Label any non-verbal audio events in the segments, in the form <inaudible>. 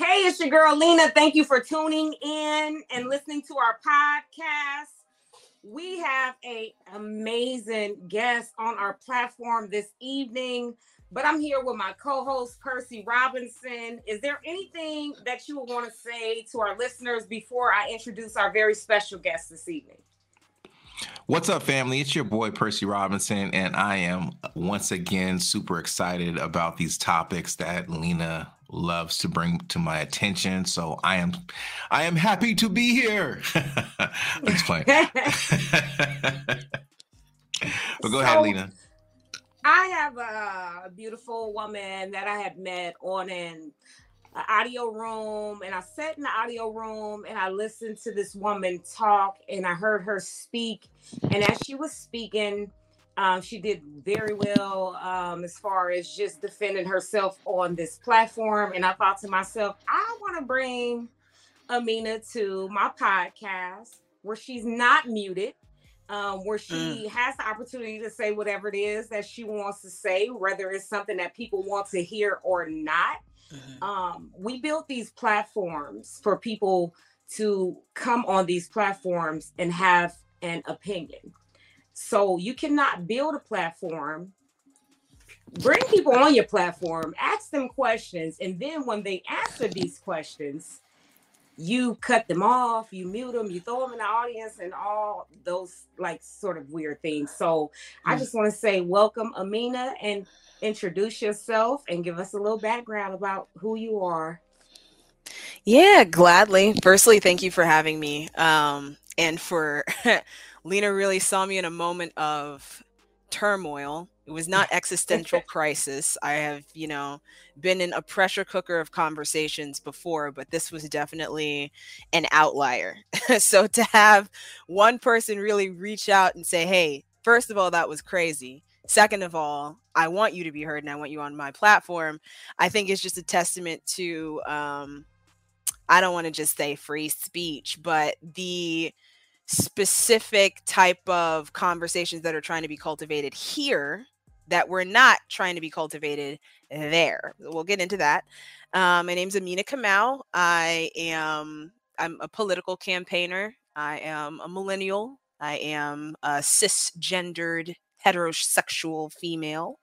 Hey, it's your girl Lena. Thank you for tuning in and listening to our podcast. We have a amazing guest on our platform this evening, but I'm here with my co-host Percy Robinson. Is there anything that you would want to say to our listeners before I introduce our very special guest this evening? What's up, family? It's your boy Percy Robinson, and I am once again super excited about these topics that Lena loves to bring to my attention. So I am, I am happy to be here. <laughs> Let's play. <laughs> but go so, ahead, Lena. I have a beautiful woman that I had met on an audio room, and I sat in the audio room and I listened to this woman talk, and I heard her speak. And as she was speaking, um, she did very well um, as far as just defending herself on this platform. And I thought to myself, I want to bring Amina to my podcast where she's not muted, um, where she mm. has the opportunity to say whatever it is that she wants to say, whether it's something that people want to hear or not. Mm-hmm. Um, we built these platforms for people to come on these platforms and have an opinion. So you cannot build a platform, bring people on your platform, ask them questions, and then when they answer these questions, you cut them off, you mute them, you throw them in the audience, and all those like sort of weird things. So I hmm. just want to say, welcome, Amina, and introduce yourself and give us a little background about who you are. Yeah, gladly. Firstly, thank you for having me. Um, and for <laughs> Lena really saw me in a moment of turmoil. It was not existential <laughs> crisis. I have, you know, been in a pressure cooker of conversations before, but this was definitely an outlier. <laughs> so to have one person really reach out and say, "Hey, first of all, that was crazy. Second of all, I want you to be heard and I want you on my platform." I think it's just a testament to um I don't want to just say free speech, but the specific type of conversations that are trying to be cultivated here that we're not trying to be cultivated there. We'll get into that. Um, my name's Amina Kamau. I am I'm a political campaigner. I am a millennial. I am a cisgendered heterosexual female.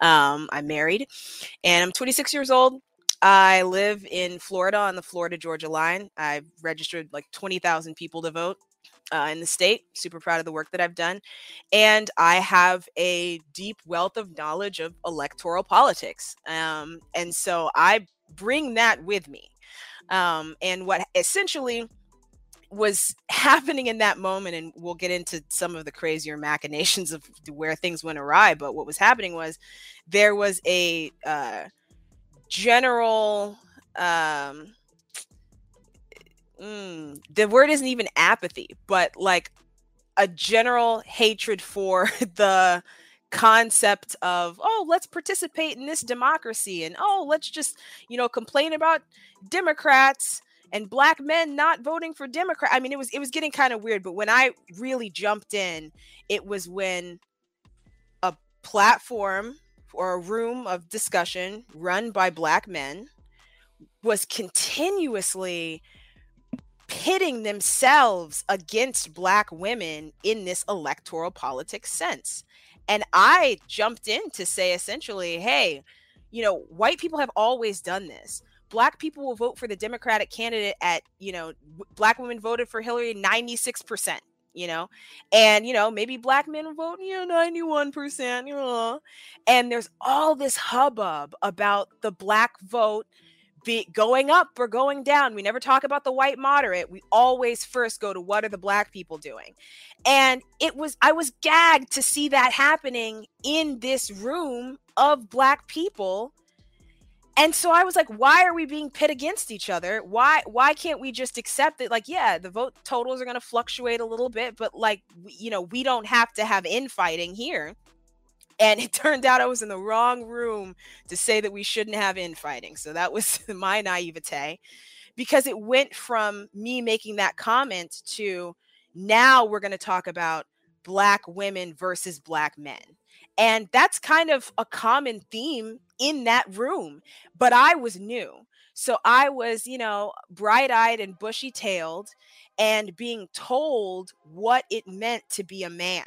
Um, I'm married and I'm 26 years old. I live in Florida on the Florida Georgia line. I've registered like 20,000 people to vote uh, in the state. Super proud of the work that I've done. And I have a deep wealth of knowledge of electoral politics. Um, and so I bring that with me. Um, and what essentially was <laughs> happening in that moment, and we'll get into some of the crazier machinations of <laughs> where things went awry, but what was happening was there was a uh, general. Um, mm, the word isn't even apathy, but like a general hatred for <laughs> the concept of oh let's participate in this democracy and oh let's just you know complain about democrats and black men not voting for democrat. I mean it was it was getting kind of weird but when i really jumped in it was when a platform or a room of discussion run by black men was continuously pitting themselves against black women in this electoral politics sense. And I jumped in to say essentially, hey, you know, white people have always done this. Black people will vote for the Democratic candidate at, you know, black women voted for Hillary 96%, you know, and, you know, maybe black men vote, you know, 91%, you know, and there's all this hubbub about the black vote be going up or going down. We never talk about the white moderate. We always first go to what are the black people doing? And it was, I was gagged to see that happening in this room of black people. And so I was like, why are we being pit against each other? Why why can't we just accept it? Like, yeah, the vote totals are going to fluctuate a little bit, but like, you know, we don't have to have infighting here. And it <laughs> turned out I was in the wrong room to say that we shouldn't have infighting. So that was <laughs> my naivete because it went from me making that comment to now we're going to talk about black women versus black men. And that's kind of a common theme in that room. But I was new. So I was, you know, bright eyed and bushy tailed and being told what it meant to be a man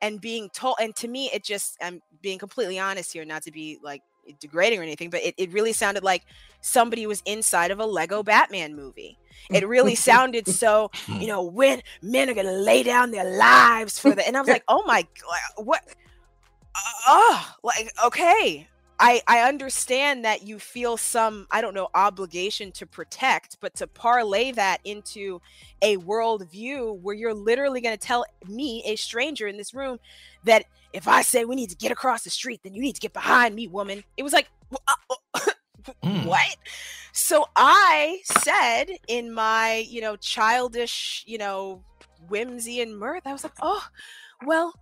and being told and to me it just i'm being completely honest here not to be like degrading or anything but it, it really sounded like somebody was inside of a lego batman movie. It really sounded <laughs> so you know when men are gonna lay down their lives for the and i was like oh my god what oh like okay I, I understand that you feel some, I don't know, obligation to protect, but to parlay that into a worldview where you're literally going to tell me, a stranger in this room, that if I say we need to get across the street, then you need to get behind me, woman. It was like, <laughs> mm. what? So I said in my, you know, childish, you know, whimsy and mirth, I was like, oh, well,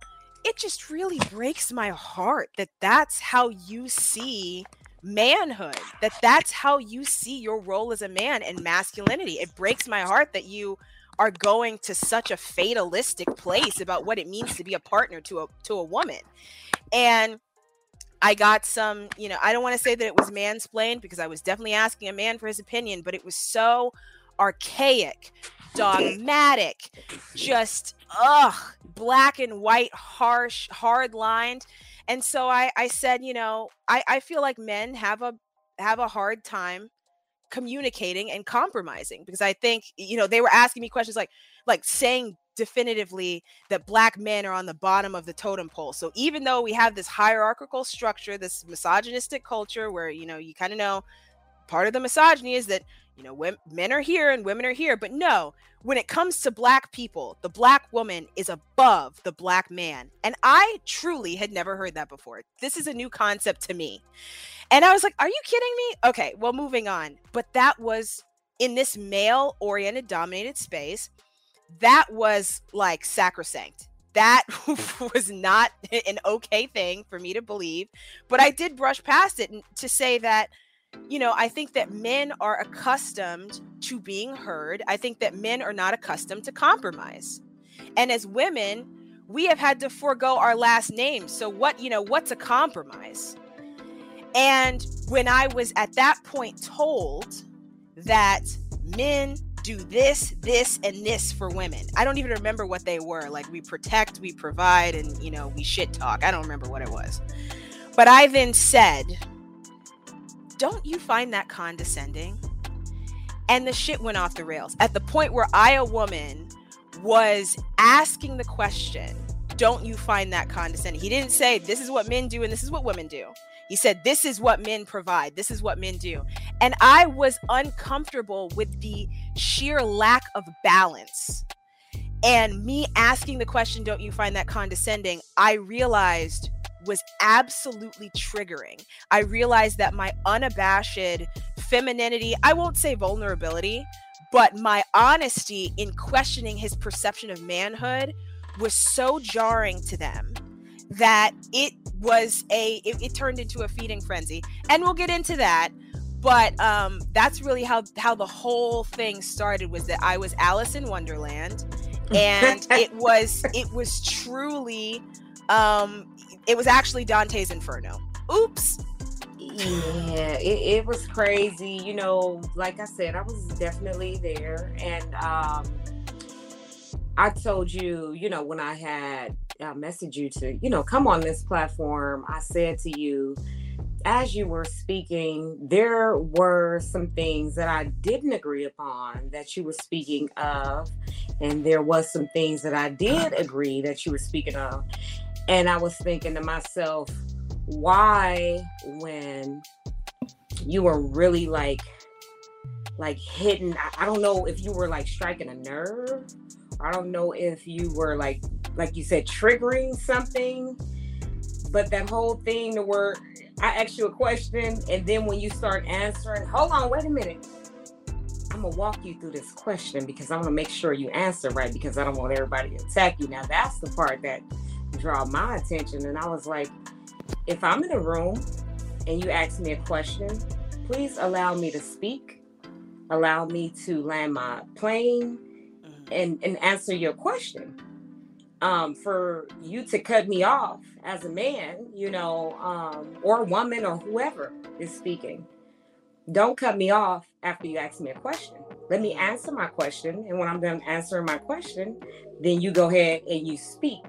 it just really breaks my heart that that's how you see manhood that that's how you see your role as a man and masculinity. It breaks my heart that you are going to such a fatalistic place about what it means to be a partner to a to a woman. And I got some, you know, I don't want to say that it was mansplained because I was definitely asking a man for his opinion, but it was so archaic, dogmatic, just ugh, black and white, harsh, hard lined. And so I, I said, you know, I, I feel like men have a have a hard time communicating and compromising because I think, you know, they were asking me questions like like saying definitively that black men are on the bottom of the totem pole. So even though we have this hierarchical structure, this misogynistic culture where, you know, you kind of know part of the misogyny is that you know, men are here and women are here. But no, when it comes to black people, the black woman is above the black man. And I truly had never heard that before. This is a new concept to me. And I was like, are you kidding me? Okay, well, moving on. But that was in this male oriented dominated space, that was like sacrosanct. That <laughs> <laughs> was not an okay thing for me to believe. But I did brush past it to say that you know, I think that men are accustomed to being heard. I think that men are not accustomed to compromise. And as women, we have had to forego our last name. So what, you know, what's a compromise? And when I was at that point told that men do this, this, and this for women. I don't even remember what they were. Like we protect, we provide, and you know, we shit talk. I don't remember what it was. But I then said, don't you find that condescending? And the shit went off the rails at the point where I, a woman, was asking the question, Don't you find that condescending? He didn't say, This is what men do and this is what women do. He said, This is what men provide. This is what men do. And I was uncomfortable with the sheer lack of balance. And me asking the question, Don't you find that condescending? I realized was absolutely triggering. I realized that my unabashed femininity, I won't say vulnerability, but my honesty in questioning his perception of manhood was so jarring to them that it was a it, it, turned into a feeding frenzy and we'll get into that but um that's really how how the whole thing started was that i was alice in wonderland <laughs> and it was it was truly um it was actually Dante's Inferno. Oops. Yeah, it, it was crazy. You know, like I said, I was definitely there. And um, I told you, you know, when I had uh, messaged you to, you know, come on this platform, I said to you, as you were speaking, there were some things that I didn't agree upon that you were speaking of. And there was some things that I did agree that you were speaking of. And I was thinking to myself, why when you were really like like hitting I, don't know if you were like striking a nerve. I don't know if you were like like you said triggering something. But that whole thing to where I asked you a question and then when you start answering, hold on, wait a minute. I'm gonna walk you through this question because I want to make sure you answer right because I don't want everybody to attack you. Now that's the part that draw my attention. And I was like, if I'm in a room and you ask me a question, please allow me to speak, allow me to land my plane mm-hmm. and, and answer your question. Um, for you to cut me off as a man, you know, um, or woman or whoever is speaking, don't cut me off after you ask me a question. Let me answer my question. And when I'm done answering my question, then you go ahead and you speak.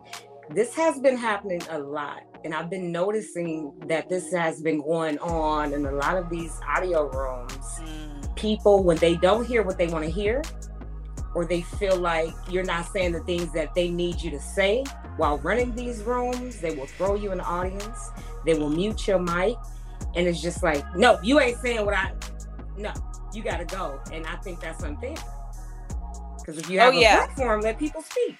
This has been happening a lot. And I've been noticing that this has been going on in a lot of these audio rooms. Mm. People, when they don't hear what they want to hear, or they feel like you're not saying the things that they need you to say while running these rooms, they will throw you in the audience. They will mute your mic. And it's just like, no, you ain't saying what I, no, you got to go. And I think that's unfair. Because if you have oh, yeah. a platform, let people speak.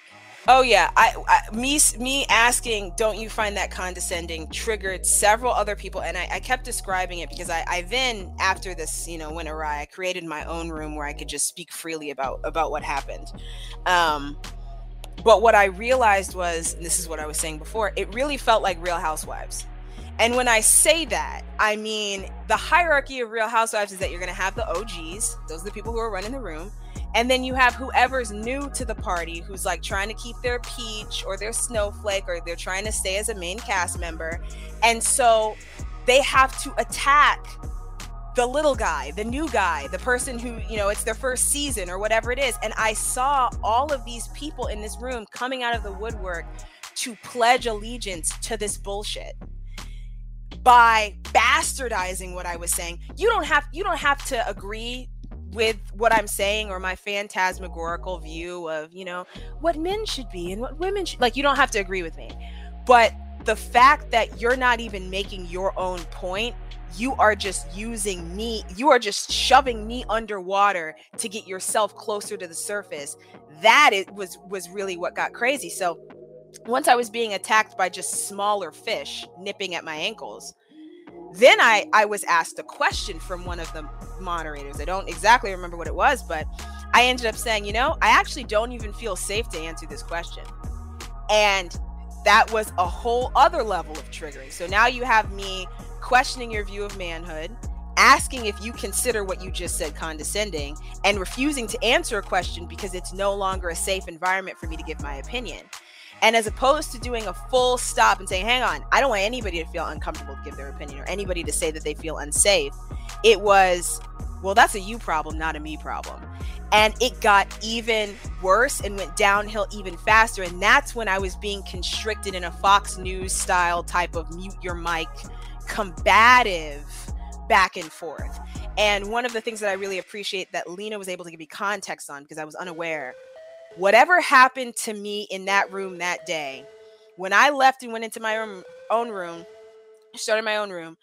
Oh yeah, I, I, me me asking, don't you find that condescending? Triggered several other people, and I, I kept describing it because I, I then after this, you know, went awry. I created my own room where I could just speak freely about about what happened. Um, but what I realized was, this is what I was saying before, it really felt like Real Housewives. And when I say that, I mean the hierarchy of Real Housewives is that you're going to have the OGs, those are the people who are running the room. And then you have whoever's new to the party who's like trying to keep their peach or their snowflake or they're trying to stay as a main cast member. And so they have to attack the little guy, the new guy, the person who, you know, it's their first season or whatever it is. And I saw all of these people in this room coming out of the woodwork to pledge allegiance to this bullshit by bastardizing what I was saying. You don't have you don't have to agree with what I'm saying or my phantasmagorical view of, you know, what men should be and what women should like you don't have to agree with me. But the fact that you're not even making your own point, you are just using me, you are just shoving me underwater to get yourself closer to the surface. That it was was really what got crazy. So once I was being attacked by just smaller fish nipping at my ankles, then I I was asked a question from one of the moderators. I don't exactly remember what it was, but I ended up saying, you know, I actually don't even feel safe to answer this question. And that was a whole other level of triggering. So now you have me questioning your view of manhood, asking if you consider what you just said condescending, and refusing to answer a question because it's no longer a safe environment for me to give my opinion. And as opposed to doing a full stop and saying, hang on, I don't want anybody to feel uncomfortable to give their opinion or anybody to say that they feel unsafe, it was, well, that's a you problem, not a me problem. And it got even worse and went downhill even faster. And that's when I was being constricted in a Fox News style type of mute your mic, combative back and forth. And one of the things that I really appreciate that Lena was able to give me context on because I was unaware whatever happened to me in that room that day, when I left and went into my own, own room, started my own room,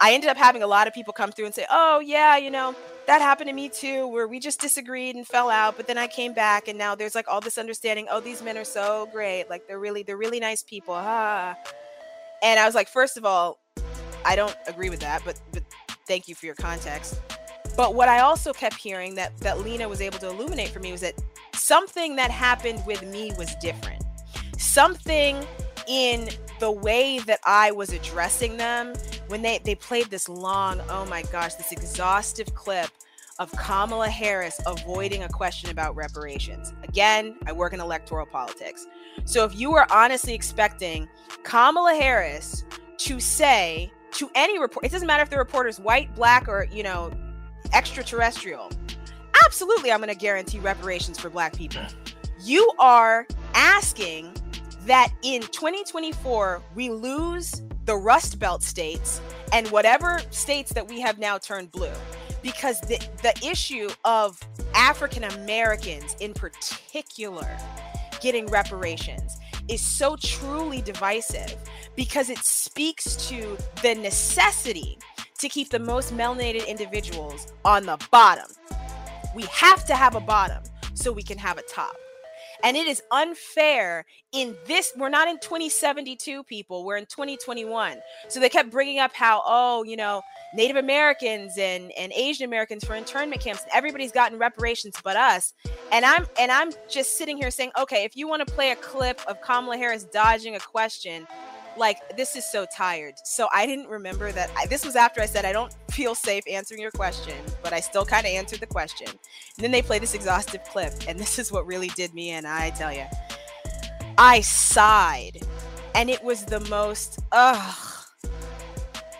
I ended up having a lot of people come through and say, "Oh yeah, you know, that happened to me too, where we just disagreed and fell out, but then I came back and now there's like all this understanding. Oh, these men are so great. Like they're really they're really nice people." Ah. And I was like, first of all, I don't agree with that, but but thank you for your context. But what I also kept hearing that that Lena was able to illuminate for me was that something that happened with me was different. Something in the way that I was addressing them when they they played this long, oh my gosh, this exhaustive clip of Kamala Harris avoiding a question about reparations. Again, I work in electoral politics. So if you were honestly expecting Kamala Harris to say to any report, it doesn't matter if the reporter's white, black, or you know, extraterrestrial, absolutely I'm going to guarantee reparations for black people. You are asking that in 2024 we lose the Rust Belt states and whatever states that we have now turned blue because the, the issue of African Americans in particular getting reparations is so truly divisive because it speaks to the necessity to keep the most melanated individuals on the bottom we have to have a bottom so we can have a top. And it is unfair in this. We're not in 2072, people. We're in 2021. So they kept bringing up how, oh, you know, Native Americans and, and Asian Americans for internment camps. Everybody's gotten reparations but us. And I'm and I'm just sitting here saying, okay, if you want to play a clip of Kamala Harris dodging a question, like this is so tired. So i didn't remember that I, this was after i said i don't feel safe answering your question but i still kind of answered the question. And then they play this exhaustive clip and <laughs> this is what really did me in i tell you i sighed and it was the most ugh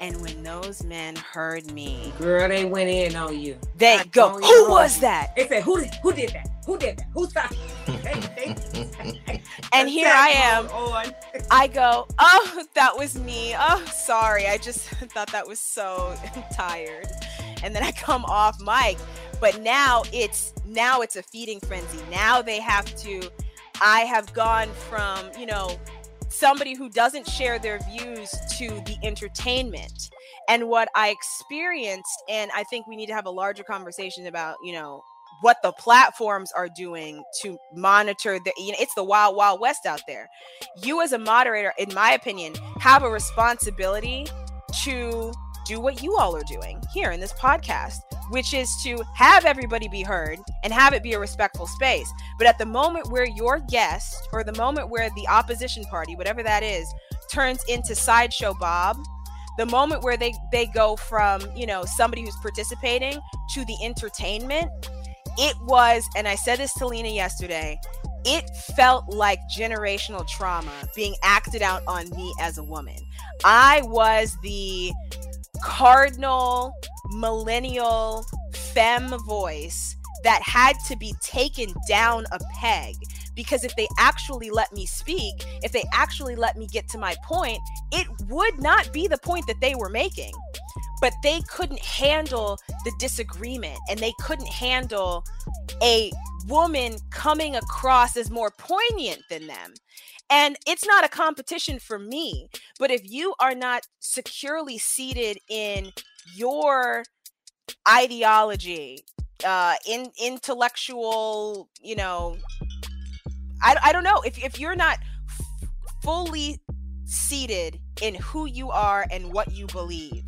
And when those men heard me, girl, they went in on you. They I go, "Who was that?" They said, "Who did who did that? Who did that? Who stopped?" and here I am. <laughs> I go, "Oh, that was me. Oh, sorry. I just <laughs> thought that was so <laughs> tired." And then I come off mic, but now it's now it's a feeding frenzy. Now they have to. I have gone from you know somebody who doesn't share their views to the entertainment. And what i experienced and i think we need to have a larger conversation about you know what the platforms are doing to monitor the you know it's the wild wild west out there. You as a moderator in my opinion have a responsibility to do what you all are doing here in this podcast, which is to have everybody be heard and have it be a respectful space. But at the moment where your guest or the moment where the opposition party, whatever that is, turns into sideshow Bob, the moment where they they go from, you know, somebody who's participating to the entertainment, it was and I said this to Lena yesterday, it felt like generational trauma being acted out on me as a woman. I was the cardinal millennial femme voice that had to be taken down a peg because if they actually let me speak, if they actually let me get to my point, it would not be the point that they were making. But they couldn't handle the disagreement and they couldn't handle a woman coming across as more poignant than them. And it's not a competition for me. But if you are not securely seated in your ideology, uh, in intellectual, you know, I, I don't know if, if you're not f- fully seated in who you are and what you believe,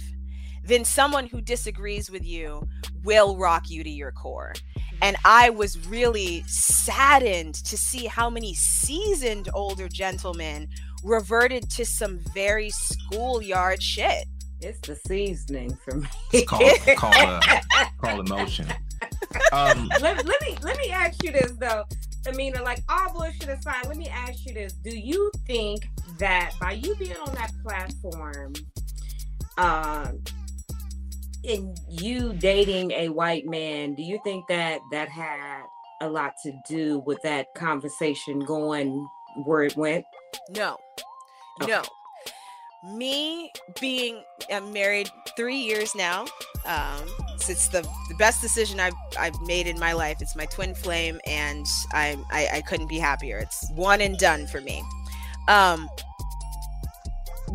then someone who disagrees with you will rock you to your core. And I was really saddened to see how many seasoned older gentlemen reverted to some very schoolyard shit. It's the seasoning for me. It's <laughs> called, called, uh, called emotion. Um, <laughs> let, let me let me ask you this though. I mean, like all bullshit aside, let me ask you this: Do you think that by you being on that platform, um, in you dating a white man, do you think that that had a lot to do with that conversation going where it went? No, okay. no. Me being I'm married three years now. Um, it's the, the best decision I've, I've made in my life. It's my twin flame, and I, I I couldn't be happier. It's one and done for me. Um,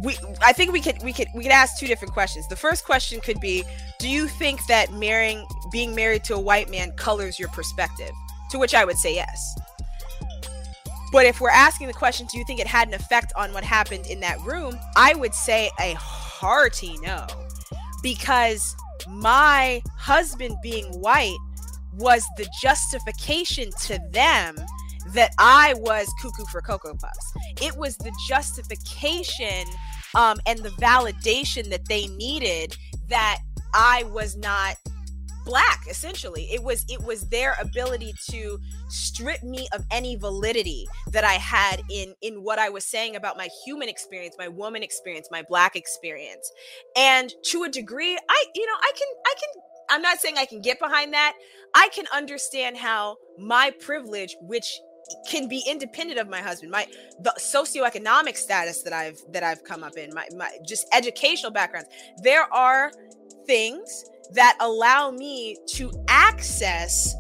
we I think we could we could we could ask two different questions. The first question could be, do you think that marrying being married to a white man colors your perspective? To which I would say yes. But if we're asking the question, do you think it had an effect on what happened in that room? I would say a hearty no. Because my husband being white was the justification to them that I was cuckoo for Cocoa Puffs. It was the justification um, and the validation that they needed that I was not black essentially. It was it was their ability to strip me of any validity that i had in in what i was saying about my human experience my woman experience my black experience. And to a degree i you know i can i can i'm not saying i can get behind that. I can understand how my privilege which can be independent of my husband my the socioeconomic status that i've that i've come up in my, my just educational backgrounds there are things that allow me to access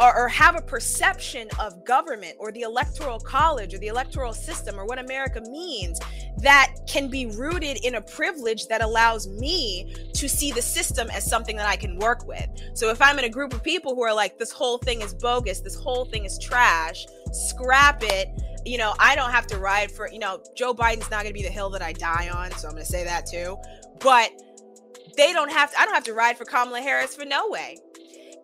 or, or, have a perception of government or the electoral college or the electoral system or what America means that can be rooted in a privilege that allows me to see the system as something that I can work with. So if I'm in a group of people who are like, this whole thing is bogus, this whole thing is trash, scrap it. You know, I don't have to ride for, you know, Joe Biden's not going to be the hill that I die on. So I'm going to say that too. But they don't have to, I don't have to ride for Kamala Harris for no way.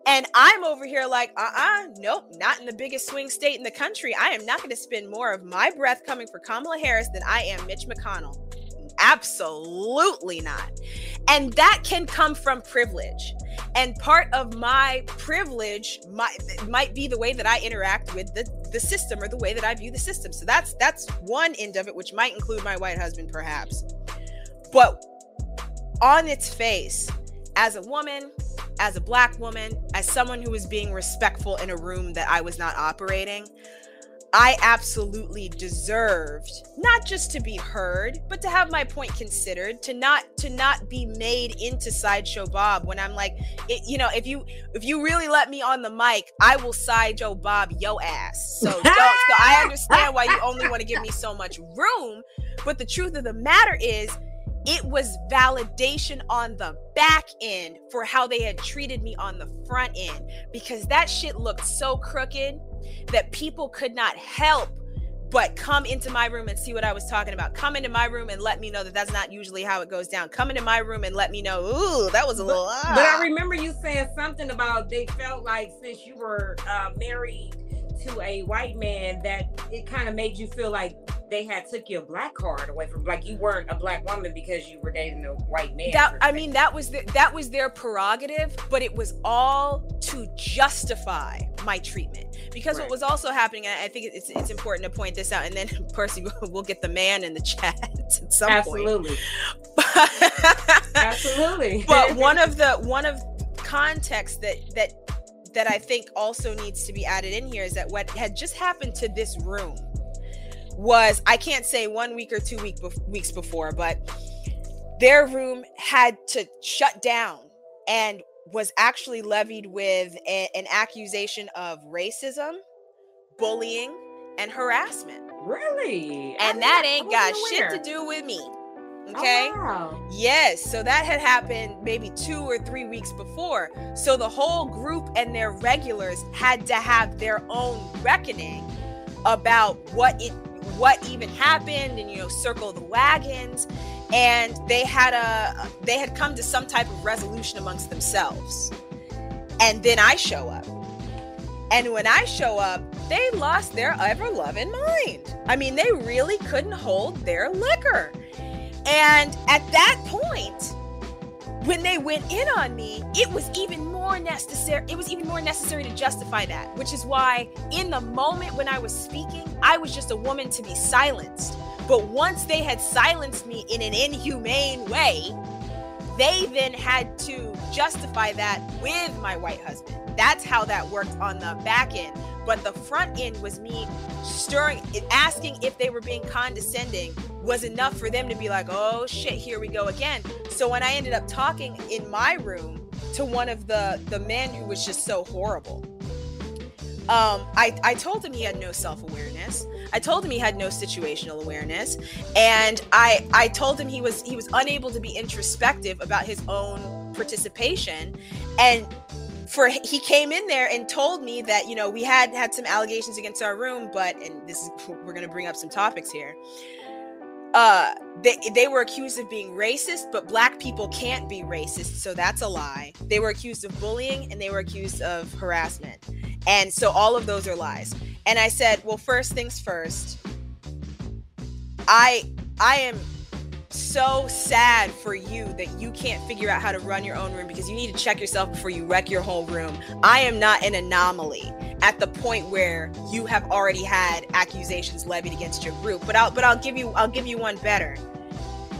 And I'm over here like, uh uh-uh, uh, nope, not in the biggest swing state in the country. I am not going to spend more of my breath coming for Kamala Harris than I am Mitch McConnell. Absolutely not. And that can come from privilege. And part of my privilege might, might be the way that I interact with the, the system or the way that I view the system. So that's that's one end of it, which might include my white husband, perhaps. But on its face, as a woman, as a black woman, as someone who was being respectful in a room that I was not operating, I absolutely deserved not just to be heard, but to have my point considered, to not to not be made into sideshow Bob when I'm like, it, you know, if you if you really let me on the mic, I will sideshow Bob yo ass. So, <laughs> don't, so I understand why you only want to give me so much room, but the truth of the matter is it was validation on the back end for how they had treated me on the front end because that shit looked so crooked that people could not help but come into my room and see what I was talking about. Come into my room and let me know that that's not usually how it goes down. Come into my room and let me know, ooh, that was a little. Ah. But I remember you saying something about they felt like since you were uh, married to a white man that it kind of made you feel like they had took your black card away from like you weren't a black woman because you were dating a white man. That I mean that was the, that was their prerogative, but it was all to justify my treatment. Because right. what was also happening, and I think it's it's important to point this out, and then <laughs> Percy will get the man in the chat <laughs> at some Absolutely. point. Absolutely. <laughs> But one of the one of context that that that I think also needs to be added in here is that what had just happened to this room was I can't say one week or two week weeks before, but their room had to shut down and was actually levied with a, an accusation of racism, bullying, and harassment. Really? And I that ain't got shit to do with me. Oh, okay. Oh, wow. Yes. So that had happened maybe two or three weeks before. So the whole group and their regulars had to have their own reckoning about what it what even happened and you know circle the wagons and they had a they had come to some type of resolution amongst themselves and then i show up and when i show up they lost their ever loving mind i mean they really couldn't hold their liquor and at that point when they went in on me, it was even more necessary. It was even more necessary to justify that, which is why in the moment when I was speaking, I was just a woman to be silenced. But once they had silenced me in an inhumane way, they then had to justify that with my white husband. That's how that worked on the back end. But the front end was me stirring, asking if they were being condescending was enough for them to be like, oh shit, here we go again. So when I ended up talking in my room to one of the the men who was just so horrible, um, I, I told him he had no self-awareness. I told him he had no situational awareness. And I I told him he was he was unable to be introspective about his own participation. And for he came in there and told me that you know we had had some allegations against our room but and this is <laughs> we're going to bring up some topics here uh they they were accused of being racist but black people can't be racist so that's a lie. They were accused of bullying and they were accused of harassment. And so all of those are lies. And i said well first things first i i am so sad for you that you can't figure out how to run your own room because you need to check yourself before you wreck your whole room. I am not an anomaly at the point where you have already had accusations levied against your group. But I'll but I'll give you I'll give you one better.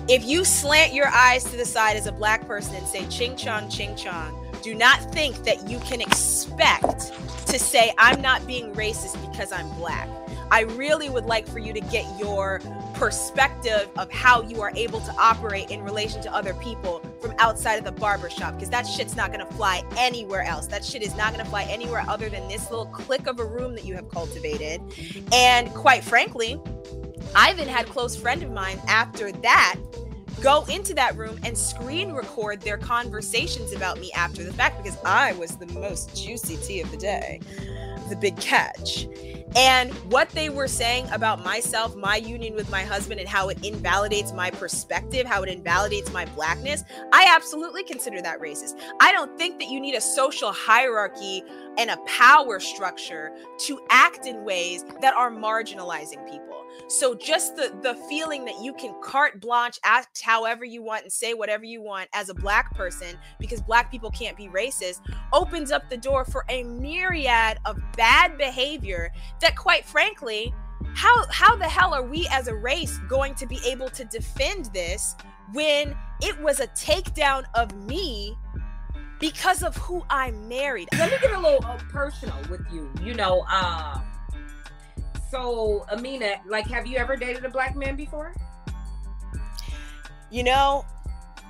If you slant your eyes to the side as a black person and say ching chong ching chong, do not think that you can expect to say I'm not being racist because I'm black. I really would like for you to get your perspective of how you are able to operate in relation to other people from outside of the barbershop because that shit's not going to fly anywhere else. That shit is not going to fly anywhere other than this little click of a room that you have cultivated. And quite frankly, Ivan had close friend of mine after that go into that room and screen record their conversations about me after the fact because I was the most juicy tea of the day, the big catch. And what they were saying about myself, my union with my husband, and how it invalidates my perspective, how it invalidates my blackness, I absolutely consider that racist. I don't think that you need a social hierarchy and a power structure to act in ways that are marginalizing people. So just the the feeling that you can carte blanche act however you want and say whatever you want as a black person because black people can't be racist opens up the door for a myriad of bad behavior that quite frankly how how the hell are we as a race going to be able to defend this when it was a takedown of me because of who I married. Let me get a little uh, personal with you. You know, uh, so Amina, like, have you ever dated a black man before? You know,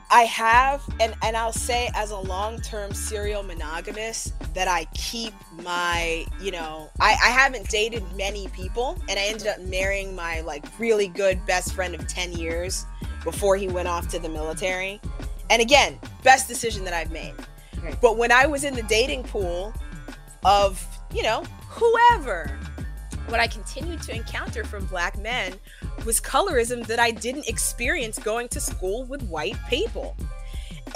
I have, and and I'll say as a long-term serial monogamous that I keep my, you know, I, I haven't dated many people, and I ended up marrying my like really good best friend of 10 years before he went off to the military. And again, best decision that I've made. But when I was in the dating pool of, you know, whoever, what I continued to encounter from black men was colorism that I didn't experience going to school with white people.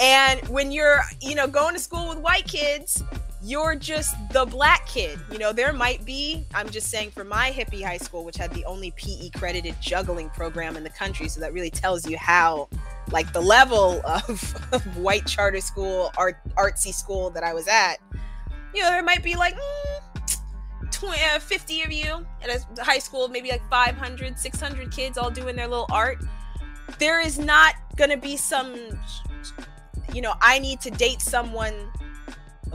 And when you're, you know, going to school with white kids, you're just the black kid. You know, there might be, I'm just saying for my hippie high school, which had the only PE credited juggling program in the country. So that really tells you how, like, the level of, <laughs> of white charter school, art, artsy school that I was at, you know, there might be like mm, 20, uh, 50 of you at a high school, maybe like 500, 600 kids all doing their little art. There is not going to be some, you know, I need to date someone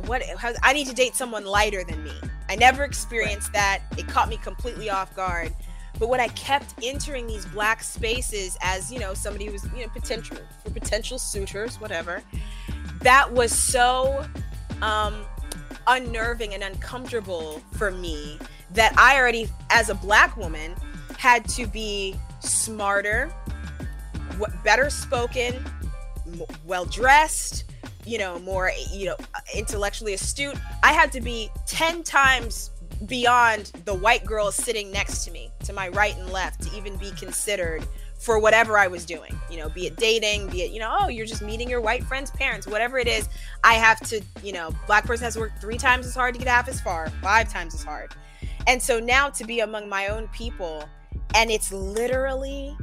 what I need to date someone lighter than me. I never experienced that. It caught me completely off guard. But when I kept entering these black spaces as, you know, somebody who was, you know, potential for potential suitors, whatever, that was so um unnerving and uncomfortable for me that I already as a black woman had to be smarter, better spoken, well dressed, you know, more, you know, intellectually astute, I had to be 10 times beyond the white girl sitting next to me, to my right and left, to even be considered for whatever I was doing, you know, be it dating, be it, you know, oh, you're just meeting your white friend's parents, whatever it is, I have to, you know, black person has to work three times as hard to get half as far, five times as hard. And so now to be among my own people, and it's literally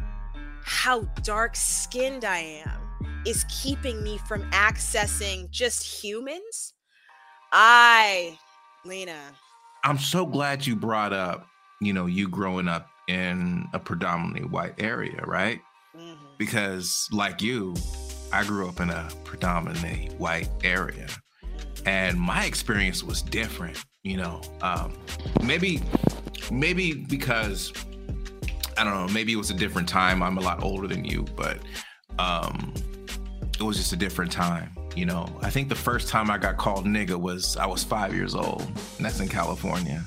how dark skinned I am is keeping me from accessing just humans. I, Lena. I'm so glad you brought up, you know, you growing up in a predominantly white area, right? Mm-hmm. Because, like you, I grew up in a predominantly white area. And my experience was different, you know. Um, maybe, maybe because I don't know, maybe it was a different time. I'm a lot older than you, but um, it was just a different time. You know, I think the first time I got called nigga was I was five years old, and that's in California.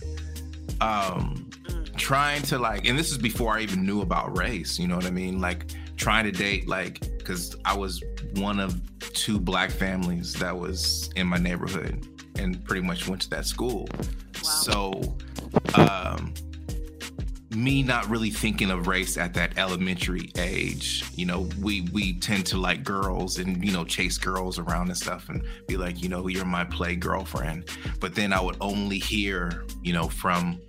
Um, trying to like, and this is before I even knew about race. You know what I mean? Like trying to date, like, because I was one of two black families that was in my neighborhood, and pretty much went to that school. Wow. So, um, me not really thinking of race at that elementary age. You know, we we tend to like girls and you know chase girls around and stuff and be like, you know, you're my play girlfriend. But then I would only hear, you know, from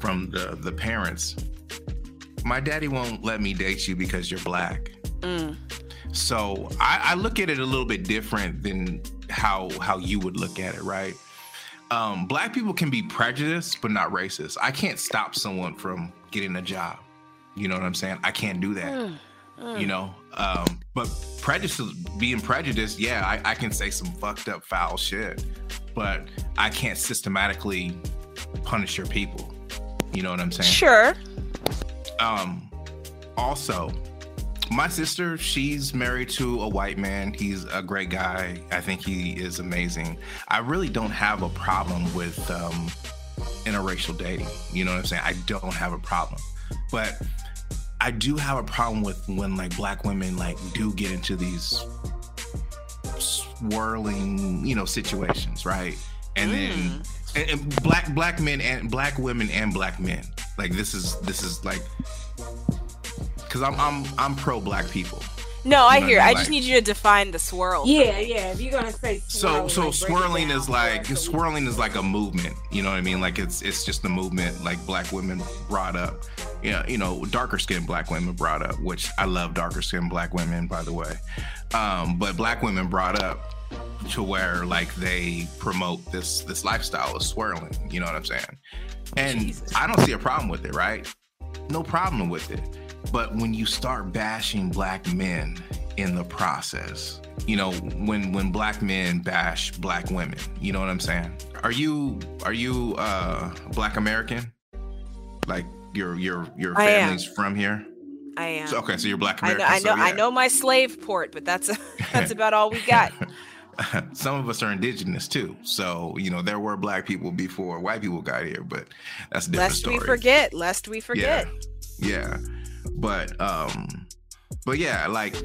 from the the parents, my daddy won't let me date you because you're black. Mm. So I, I look at it a little bit different than how how you would look at it, right? um, black people can be prejudiced but not racist. I can't stop someone from getting a job. You know what I'm saying? I can't do that. Mm, mm. You know, um, but prejudice, being prejudiced, yeah, I, I can say some fucked up foul shit, but I can't systematically punish your people. You know what I'm saying? Sure. Um, also, my sister, she's married to a white man. He's a great guy. I think he is amazing. I really don't have a problem with um, interracial dating. You know what I'm saying? I don't have a problem. But I do have a problem with when like black women like do get into these swirling, you know, situations, right? And mm. then and, and black black men and black women and black men. Like this is this is like because I'm I'm I'm pro black people. No, I hear. I, mean? I just need you to define the swirl. Yeah, yeah. If you're gonna say swirl, so, so like swirling is like swirling is like a movement. You know what I mean? Like it's it's just the movement. Like black women brought up. Yeah, you know, darker skinned black women brought up, which I love darker skinned black women, by the way. Um, but black women brought up to where like they promote this this lifestyle of swirling. You know what I'm saying? And Jesus. I don't see a problem with it, right? no problem with it. But when you start bashing black men in the process, you know, when when black men bash black women, you know what I'm saying? Are you are you uh black American? Like your your your family's from here? I am. So, okay, so you're black American. I know, I know, so, yeah. I know my slave port, but that's a, <laughs> that's about all we got. <laughs> Some of us are indigenous too, so you know there were black people before white people got here, but that's a different lest story. we forget, lest we forget. Yeah, yeah, but um, but yeah, like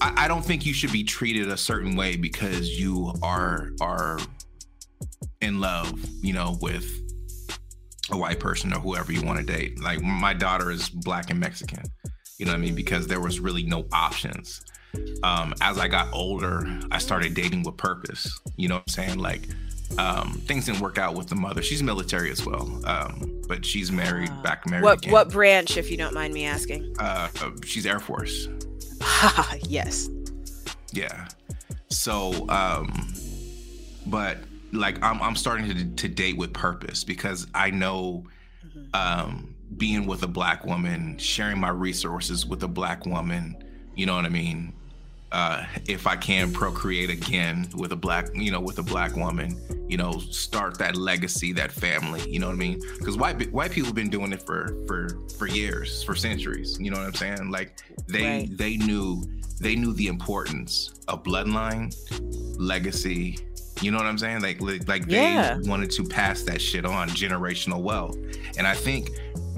I, I don't think you should be treated a certain way because you are are in love, you know, with a white person or whoever you want to date. Like my daughter is black and Mexican. You know what I mean? Because there was really no options. Um, as I got older, I started dating with purpose. You know what I'm saying? Like um, things didn't work out with the mother. She's military as well, um, but she's married, Uh, back married. What again. what branch, if you don't mind me asking? Uh, uh, she's Air Force. <laughs> yes. Yeah. So, um, but like I'm, I'm starting to, to date with purpose because I know, um, being with a black woman, sharing my resources with a black woman, you know what I mean? Uh, if I can procreate again with a black, you know, with a black woman, you know, start that legacy, that family, you know what I mean? Because white white people have been doing it for for for years, for centuries. You know what I'm saying? Like they Right. they knew they knew the importance of bloodline, legacy. You know what I'm saying? Like like, like they Yeah. wanted to pass that shit on, generational wealth. And I think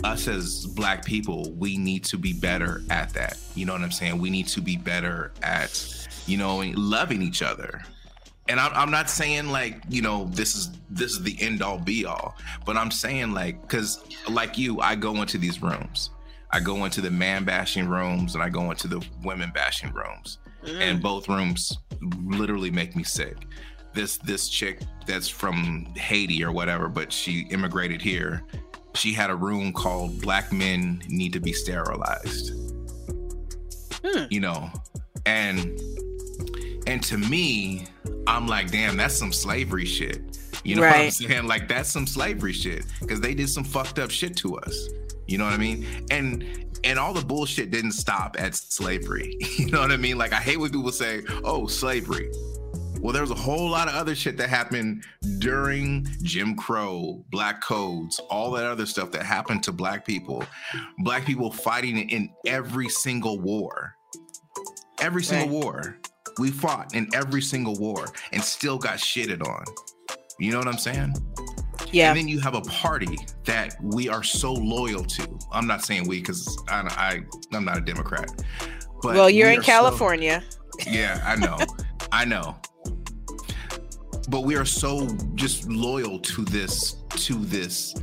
us as black people, we need to be better at that. You know what I'm saying? We need to be better at, you know, loving each other. And I'm, I'm not saying like, you know, this is this is the end all be all, but I'm saying like, because like you, I go into these rooms. I go into the man bashing rooms and I go into the women bashing rooms. Mm. And both rooms literally make me sick. This this chick that's from Haiti or whatever, but she immigrated here she had a room called Black Men Need to Be Sterilized. Hmm. You know, and and to me, I'm like, damn, that's some slavery shit. You know what I'm Right. saying? Like that's some slavery shit because they did some fucked up shit to us. You know what I mean? And and all the bullshit didn't stop at slavery. <laughs> You know what I mean? Like I hate when people say, "Oh, slavery." Well, there's a whole lot of other shit that happened during Jim Crow, Black Codes, all that other stuff that happened to Black people. Black people fighting in every single war. Every single war. We fought in every single war and still got shitted on. You know what I'm saying? Yeah. And then you have a party that we are so loyal to. I'm not saying we because I, I I'm not a Democrat. But well, you're we in are so- California. yeah, I know. <laughs> I know. But we are so just loyal to this to this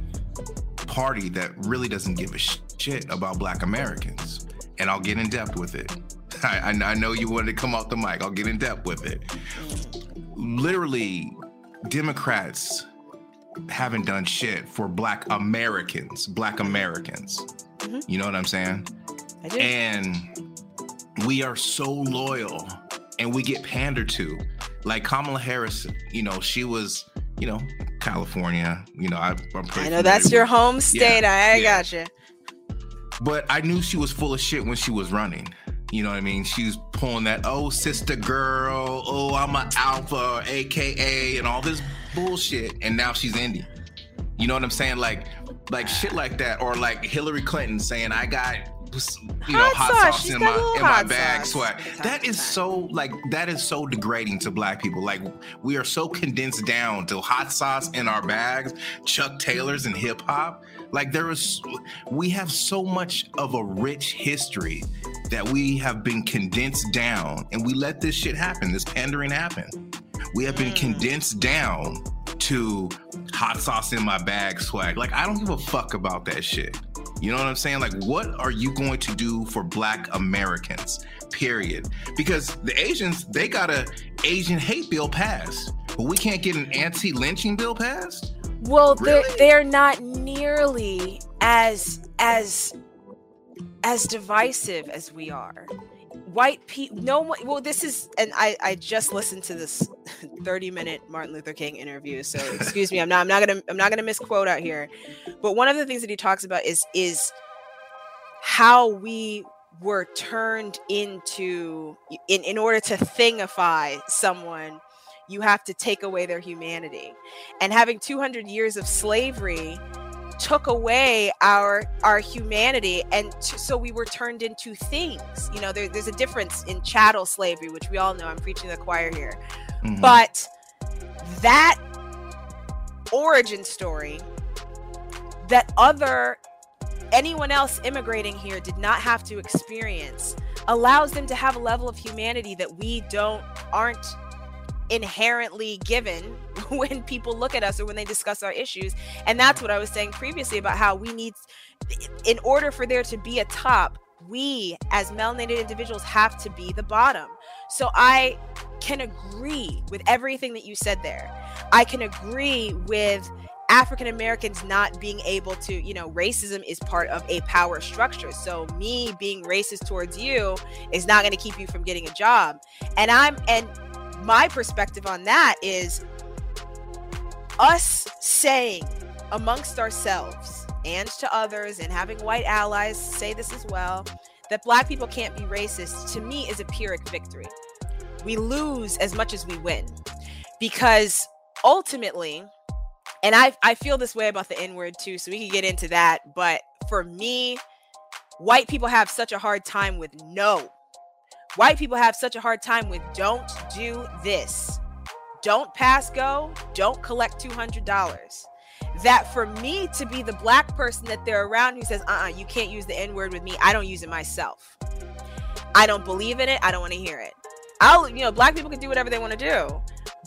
party that really doesn't give a shit about black Americans. And I'll get in depth with it. <laughs> I, I, know you wanted to come off the mic. I'll get in depth with it. Literally, Democrats haven't done shit for black Americans, black Americans. Mhm. You know what I'm saying? I do. and we are so loyal and we get pandered to like kamala harris you know she was you know california you know I, i'm pretty I know that's familiar your home state. I yeah. gotcha. but i knew she was full of shit when she was running. You know what i mean? She was pulling that oh sister girl oh i'm an alpha aka and all this bullshit. And now she's indian. You know what i'm saying? Like like shit like that. Or like hillary clinton saying i got you know Hot hot, sauce. sauce, in my in my bag sauce. swag from time that is so like that is so degrading to black people. Like we are so condensed down to hot sauce in our bags chuck taylors and hip-hop like there is we have so much of a rich history that we have been condensed down and we let this shit happen. This pandering happen we have been Mm. condensed down to hot sauce in my bag swag. Like i don't give a fuck about that shit. You know what i'm saying? Like what are you going to do for black americans period? Because the asians they got a asian hate bill passed but we can't get an anti-lynching bill passed? Well, they're they're not nearly as as as divisive as we are. White people, no one. Well, this is, and I I just listened to this <laughs> thirty minute Martin Luther King interview. So <laughs> excuse me, I'm not I'm not gonna I'm not gonna misquote out here. But one of the things that he talks about is is how we were turned into in, in order to thingify someone you have to take away their humanity and having 200 years of slavery took away our our humanity and t- so we were turned into things. You know there, there's a difference in chattel slavery which we all know. I'm preaching the choir here. Mm-hmm. but that origin story that other anyone else immigrating here did not have to experience allows them to have a level of humanity that we don't aren't inherently given <laughs> when people look at us or when they discuss our issues and that's what i was saying previously about how we need in order for there to be a top we as melanated individuals have to be the bottom so i can agree with everything that you said there i can agree with African Americans not being able to, you know, racism is part of a power structure. So me being racist towards you is not going to keep you from getting a job. And I'm and my perspective on that is us saying amongst ourselves and to others and having white allies say this as well that black people can't be racist to me is a pyrrhic victory. We lose as much as we win because ultimately and I I feel this way about the N word too, so we can get into that. But for me, white people have such a hard time with no. White people have such a hard time with don't do this. Don't pass go, don't collect $200. That for me to be the black person that they're around who says, uh uh-uh, you can't use the N word with me, I don't use it myself. I don't believe in it, I don't want to hear it. I'll, you know, black people can do whatever they want to do.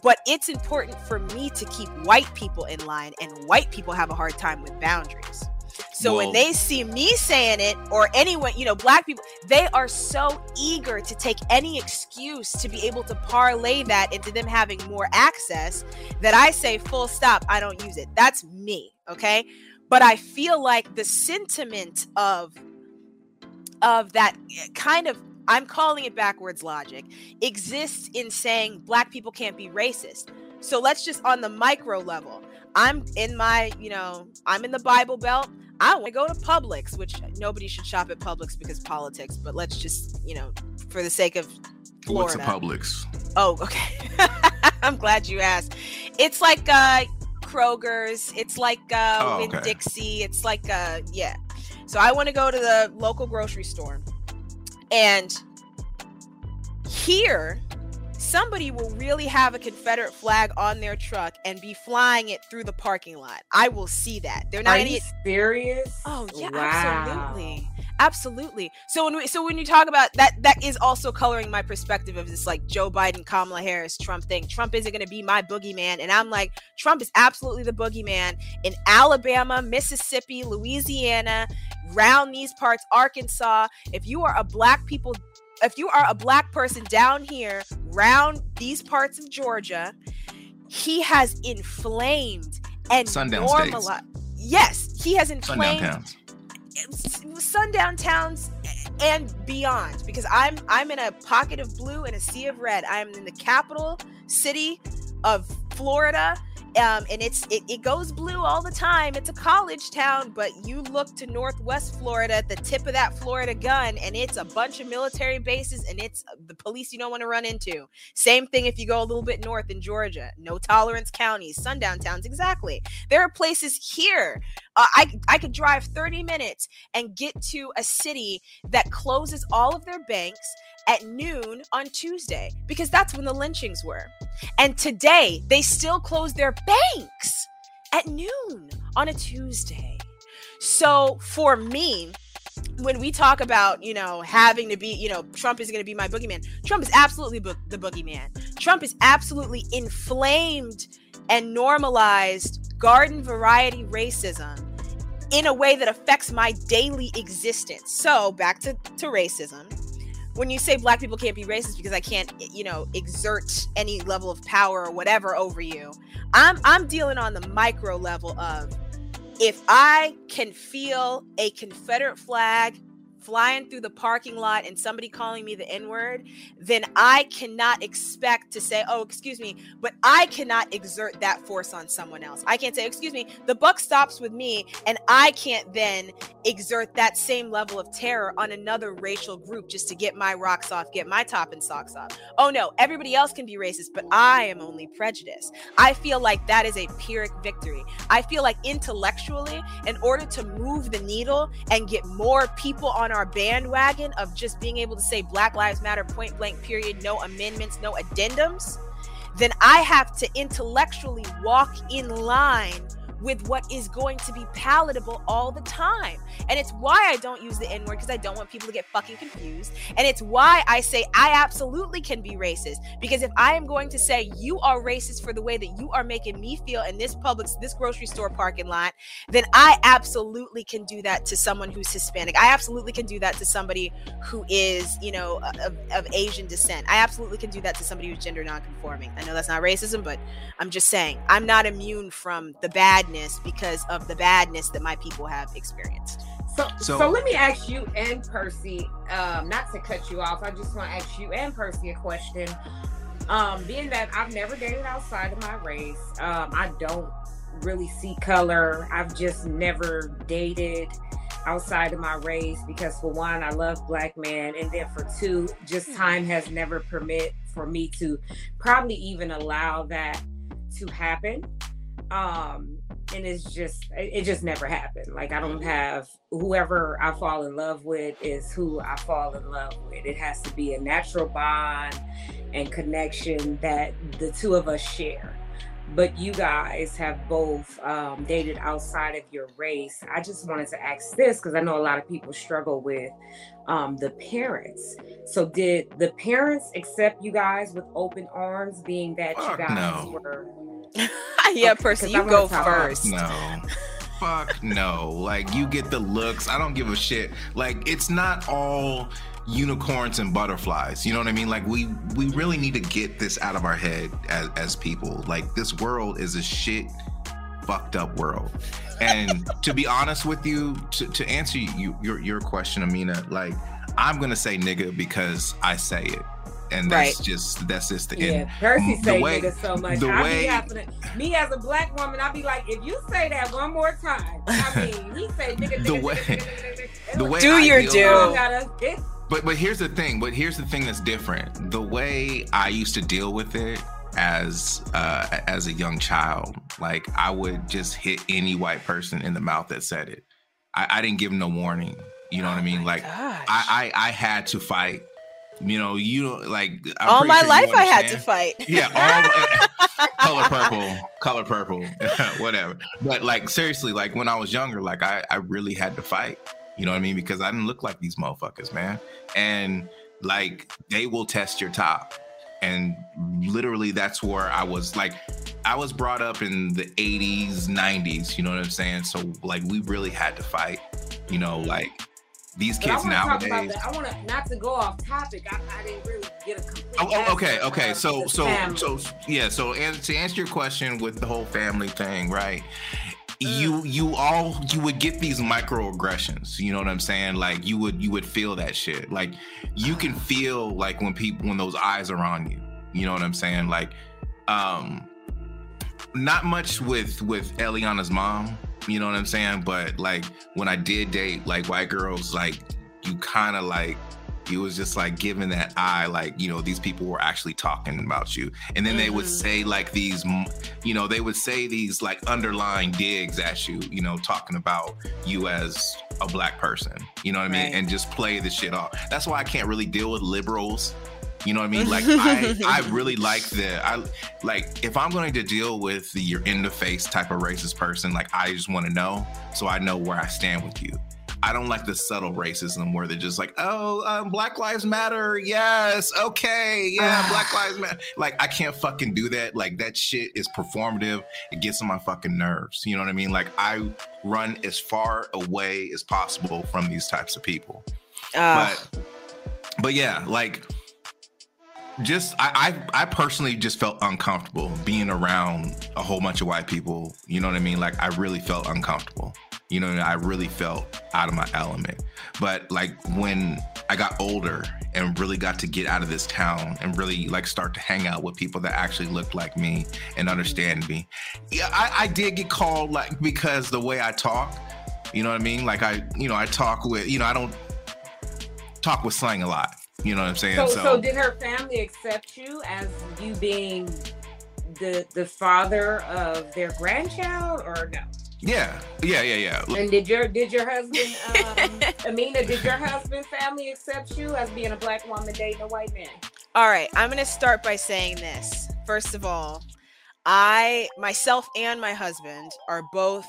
But it's important for me to keep white people in line, and white people have a hard time with boundaries. So Whoa. when they see me saying it, or anyone, you know, black people, they are so eager to take any excuse to be able to parlay that into them having more access that I say, full stop, I don't use it. That's me. Okay. But I feel like the sentiment of of that eh, kind of I'm calling it backwards logic, exists in saying black people can't be racist. So let's just on the micro level. I'm in my, you know, I'm in the Bible Belt. I want to go to Publix, which nobody should shop at Publix because politics, but let's just, you know, for the sake of Florida. What's a Publix? Oh, okay. <laughs> I'm glad you asked. It's like uh Kroger's, it's like uh oh, okay. Dixie, it's like uh yeah. So I want to go to the local grocery store and here, somebody will really have a Confederate flag on their truck and be flying it through the parking lot. I will see that. They're not Are you serious? Oh yeah, wow. absolutely. Absolutely. So when we so when you talk about that, that is also coloring my perspective of this like Joe Biden, Kamala Harris, Trump thing. Trump isn't going to be my boogeyman, and I'm like, Trump is absolutely the boogeyman in Alabama, Mississippi, Louisiana, round these parts, Arkansas. If you are a black people, if you are a black person down here, round these parts of Georgia, he has inflamed and sundown normalized. Yes, he has inflamed. Sundown towns sundown towns and beyond because i'm i'm in a pocket of blue and a sea of red i'm in the capital city of florida um, and it's it, it goes blue all the time. It's a college town, but you look to Northwest Florida at the tip of that Florida gun, and it's a bunch of military bases, and it's uh, the police you don't want to run into. Same thing if you go a little bit north in Georgia, no tolerance counties, sundown towns. Exactly. There are places here. Uh, I I could drive 30 minutes and get to a city that closes all of their banks at noon on Tuesday because that's when the lynchings were. And today, they still close their banks at noon on a Tuesday. So for me, when we talk about, you know, having to be, you know, Trump is going to be my boogeyman, Trump is absolutely bo- the boogeyman. Trump is absolutely inflamed and normalized garden variety racism in a way that affects my daily existence. So back to, to racism when you say black people can't be racist because I can't, you know, exert any level of power or whatever over you, I'm I'm dealing on the micro level of if I can feel a Confederate flag flying through the parking lot and somebody calling me the N word, then I cannot expect to say, oh, excuse me, but I cannot exert that force on someone else. I can't say, excuse me, the buck stops with me, and I can't then exert that same level of terror on another racial group just to get my rocks off, get my top and socks off. Oh no, everybody else can be racist, but I am only prejudiced. I feel like that is a Pyrrhic victory. I feel like intellectually, in order to move the needle and get more people on our bandwagon of just being able to say Black Lives Matter point blank, period, no amendments, no addendums, then I have to intellectually walk in line with what is going to be palatable all the time. And it's why I don't use the N word because I don't want people to get fucking confused. And it's why I say I absolutely can be racist because if I am going to say you are racist for the way that you are making me feel in this public, this grocery store parking lot, then I absolutely can do that to someone who's Hispanic. I absolutely can do that to somebody who is, you know, of, of Asian descent. I absolutely can do that to somebody who's gender nonconforming. I know that's not racism, but I'm just saying I'm not immune from the bad badness because of the badness that my people have experienced. So, so, so let me ask you and Percy, um, not to cut you off, I just want to ask you and Percy a question. Um, being that I've never dated outside of my race, um, I don't really see color. I've just never dated outside of my race because for one, I love black men, and then for two, just hmm. time has never permit for me to probably even allow that to happen. Um, and it's just it just never happened. Like i don't have whoever i fall in love with is who i fall in love with. It has to be a natural bond and connection that the two of us share. But you guys have both um, dated outside of your race. I just wanted to ask this because i know a lot of people struggle with um, the parents. So did the parents accept you guys with open arms being that Fuck you guys no. were <laughs> <laughs> yeah, okay, Percy, you go first. No. Fuck no. Like you get the looks. I don't give a shit. Like it's not all unicorns and butterflies. You know what I mean? Like we we really need to get this out of our head as, as people. Like this world is a shit fucked up world. And <laughs> to be honest with you, to, to answer you your your question, Amina, like I'm gonna say nigga because I say it and that's right. just that's just the yeah. end. Percy say way, nigga so much. The I way, to, me as a black woman, I'd be like, if you say that one more time, I <laughs> mean, he say nigga, the nigga, way, nigga, nigga, the way do I your do. But but here's the thing. But here's the thing that's different. The way I used to deal with it as uh, as a young child, like I would just hit any white person in the mouth that said it. I, I didn't give no warning. You know oh what I mean? Like I, I I had to fight you know, you don't like I'm all my sure life I had to fight. Yeah, all <laughs> color purple, color purple, <laughs> whatever. But like seriously, like when I was younger, like I, I really had to fight. You know what I mean? Because I didn't look like these motherfuckers, man. And like they will test your top. And literally that's where I was like I was brought up in the 80s, 90s, you know what I'm saying? So like we really had to fight. You know, like these kids I nowadays. I want to not to go off topic. I, I didn't really get a complete. Oh, oh okay, okay. So, so, family. so, yeah. So, and to answer your question with the whole family thing, right? Mm. You, you all, you would get these microaggressions. You know what I'm saying? Like you would, you would feel that shit. Like you can feel like when people, when those eyes are on you. You know what I'm saying? Like, um, not much with with Eliana's mom you know what I'm saying? But like when I did date like white girls, like you kind of like it was just like giving that eye like you know these people were actually talking about you and then mm-hmm. they would mm-hmm. say like these you know they would say these like underlying digs at you you know talking about you as a black person you know what i mean and just play the shit off that's why i can't really deal with liberals you know what I mean? Like I, I really like the I like if I'm going to deal with the you're in the face type of racist person, like I just want to know so I know where I stand with you. I don't like the subtle racism where they're just like, oh, um, Black Lives Matter. Yes. Okay. Yeah. Black Lives Matter. Like, I can't fucking do that. Like, that shit is performative. It gets on my fucking nerves. You know what I mean? Like, I run as far away as possible from these types of people. Uh. But, but yeah, like, just I, I, I personally just felt uncomfortable being around a whole bunch of white people. You know what I mean? Like I really felt uncomfortable. You know, I really felt out of my element. But like when I got older and really got to get out of this town and really like start to hang out with people that actually looked like me and understand me. Yeah, I, I did get called like because the way I talk, you know what I mean? Like I, you know, I talk with, you know, I don't talk with slang a lot. You know what I'm saying? So, so, so did her family accept you as you being the the father of their grandchild or no? Yeah, yeah, yeah, yeah. And did your did your husband, <laughs> um, Amina, did your husband family accept you as being a black woman dating a white man? All right, I'm gonna start by saying this. First of all, I myself and my husband are both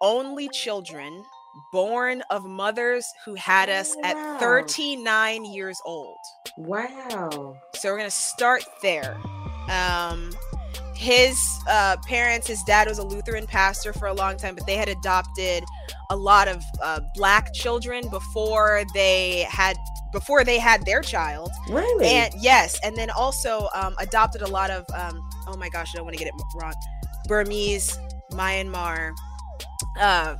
only children born of mothers who had us wow. at 39 years old. Wow. So we're gonna start there. Um, his uh, parents, his dad was a Lutheran pastor for a long time, but they had adopted a lot of uh, black children before they had before they had their child. Really? And yes, and then also um, adopted a lot of um, oh my gosh, I don't want to get it wrong. Burmese, Myanmar. Uh,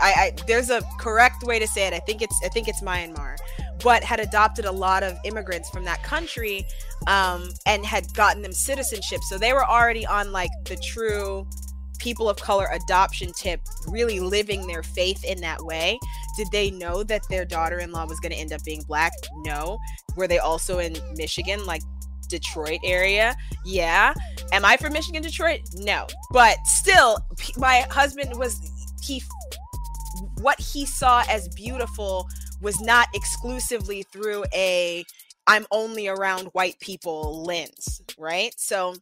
I, I there's a correct way to say it. I think it's I think it's Myanmar but had adopted a lot of immigrants from that country um, and had gotten them citizenship. So they were already on like the true people of color adoption tip, really living their faith in that way. Did they know that their daughter in law was going to end up being black? No. Were they also in Michigan, like Detroit area? Yeah. Am I from Michigan, Detroit? No. But still, my husband was, he, what he saw as beautiful was not exclusively through a I'm only around white people lens, right? So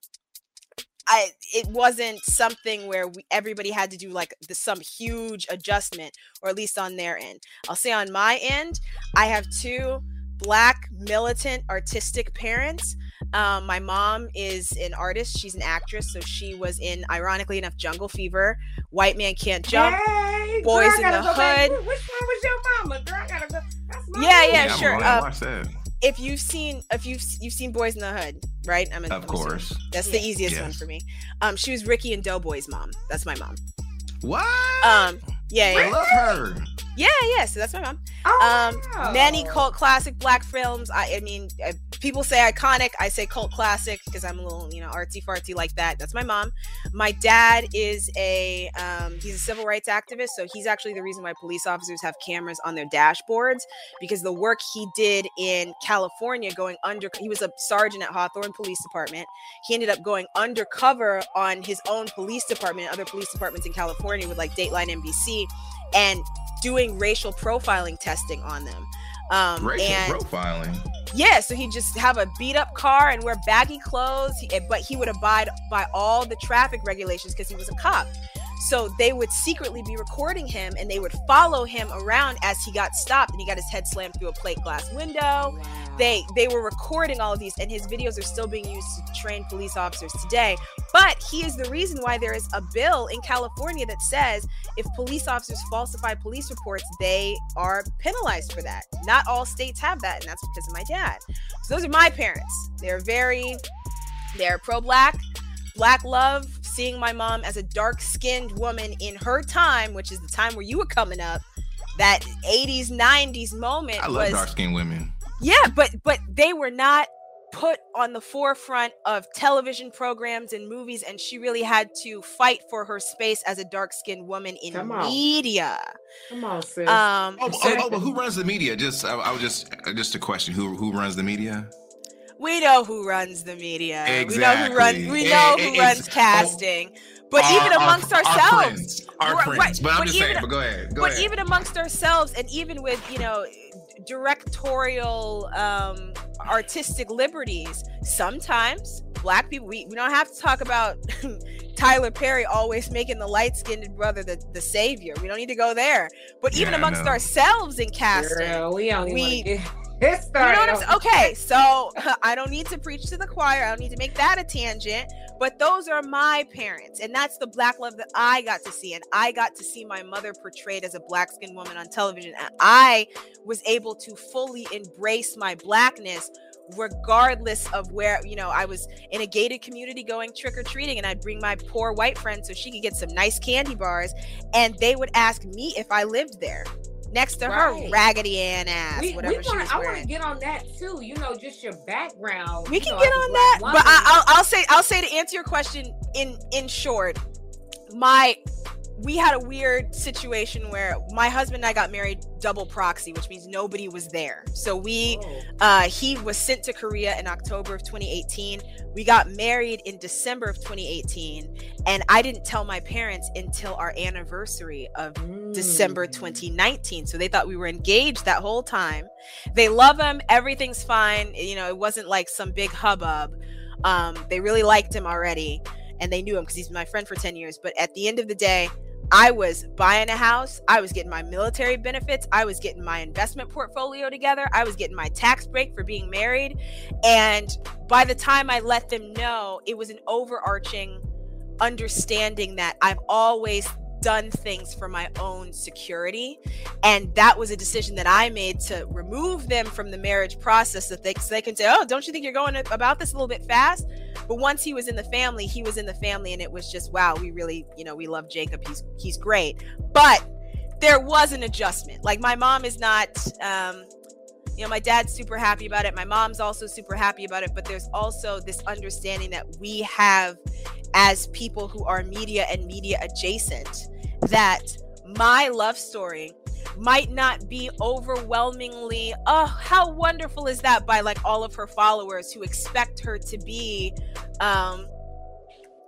I it wasn't something where we, everybody had to do like the, some huge adjustment or at least on their end. I'll say on my end, I have two black militant artistic parents. Um, my mom is an artist. She's an actress, so she was in, ironically enough, Jungle Fever, White Man Can't Jump, hey, Boys girl, in the Hood. Which one was your mama? Girl, I gotta go. yeah, yeah, yeah, sure. Uh, if you've seen, if you've you've seen Boys in the Hood, right? I'm, of I'm course. That's yeah. the easiest yes. one for me. Um, she was Ricky and Doughboy's mom. That's my mom. What? Um, yeah, yeah. I love her. Yeah, yeah. So that's my mom. Oh, um, wow. many cult classic black films. I, I mean, uh, people say iconic. I say cult classic because I'm a little, you know, artsy fartsy like that. That's my mom. My dad is a um, he's a civil rights activist, so he's actually the reason why police officers have cameras on their dashboards because the work he did in California, going under. He was a sergeant at Hawthorne Police Department. He ended up going undercover on his own police department, and other police departments in California with like Dateline NBC, and doing racial profiling testing on them. Um, racial and, profiling. Yeah, so he'd just have a beat up car and wear baggy clothes, but he would abide by all the traffic regulations because he was a cop. So they would secretly be recording him and they would follow him around as he got stopped and he got his head slammed through a plate glass window. Wow. They they were recording all of these and his videos are still being used to train police officers today. But he is the reason why there is a bill in California that says if police officers falsify police reports, they are penalized for that. Not all states have that, and that's because of my dad. So those are my parents. They're very they're pro-black, black love, seeing my mom as a dark-skinned woman in her time, which is the time where you were coming up, that 80s, 90s moment I love dark-skinned women. Yeah, but but they were not put on the forefront of television programs and movies and she really had to fight for her space as a dark-skinned woman in Come media. Come on, sis. um oh, oh, oh, but who runs the media? Just I, I was just just a question. Who who runs the media we know who runs the media. Exactly. we know who runs we know it, who runs casting. But our, even amongst our, ourselves our friends, our right, but i'm but just even, saying but go ahead go but ahead. even amongst ourselves and even with you know directorial um artistic liberties sometimes black people we, we don't have to talk about <laughs> tyler perry always making the light-skinned brother the, the savior. We don't need to go there. But even Yeah, amongst ourselves in casting Girl, we only we- want to get it you know what I'm saying? Okay, so <laughs> I don't need to preach to the choir. I don't need to make that a tangent. But those are my parents, and that's the black love that I got to see, and I got to see my mother portrayed as a black skinned woman on television, and I was able to fully embrace my blackness regardless of where you know i was in a gated community going trick-or-treating and i'd bring my poor white friend so she could get some nice candy bars and they would ask me if i lived there next to right. her raggedy Ann ass, we, whatever we wanna, she was wearing. I want to get on that too. You know, just your background. We can know, get on that, but I, will I'll say I'll say to answer your question in in short, my we had a weird situation where my husband and I got married double proxy, which means nobody was there. So we, uh, he was sent to Korea in October of 2018. We got married in December of 2018, and I didn't tell my parents until our anniversary of mm. December 2019. So they thought we were engaged that whole time. They love him, everything's fine. You know, it wasn't like some big hubbub. Um, they really liked him already and they knew him because he's my friend for 10 years. But at the end of the day, I was buying a house. I was getting my military benefits. I was getting my investment portfolio together. I was getting my tax break for being married. And by the time I let them know, it was an overarching understanding that I've always done things for my own security. And that was a decision that I made to remove them from the marriage process they, so they can say, Oh, don't you think you're going about this a little bit fast? But once he was in the family, he was in the family, and it was just, wow, we really, you know, we love Jacob. He's he's great. But there was an adjustment. Like my mom is not um, you know, my dad's super happy about it. My mom's also super happy about it. But there's also this understanding that we have as people who are media and media adjacent that my love story might not be overwhelmingly oh how wonderful is that? by like all of her followers who expect her to be um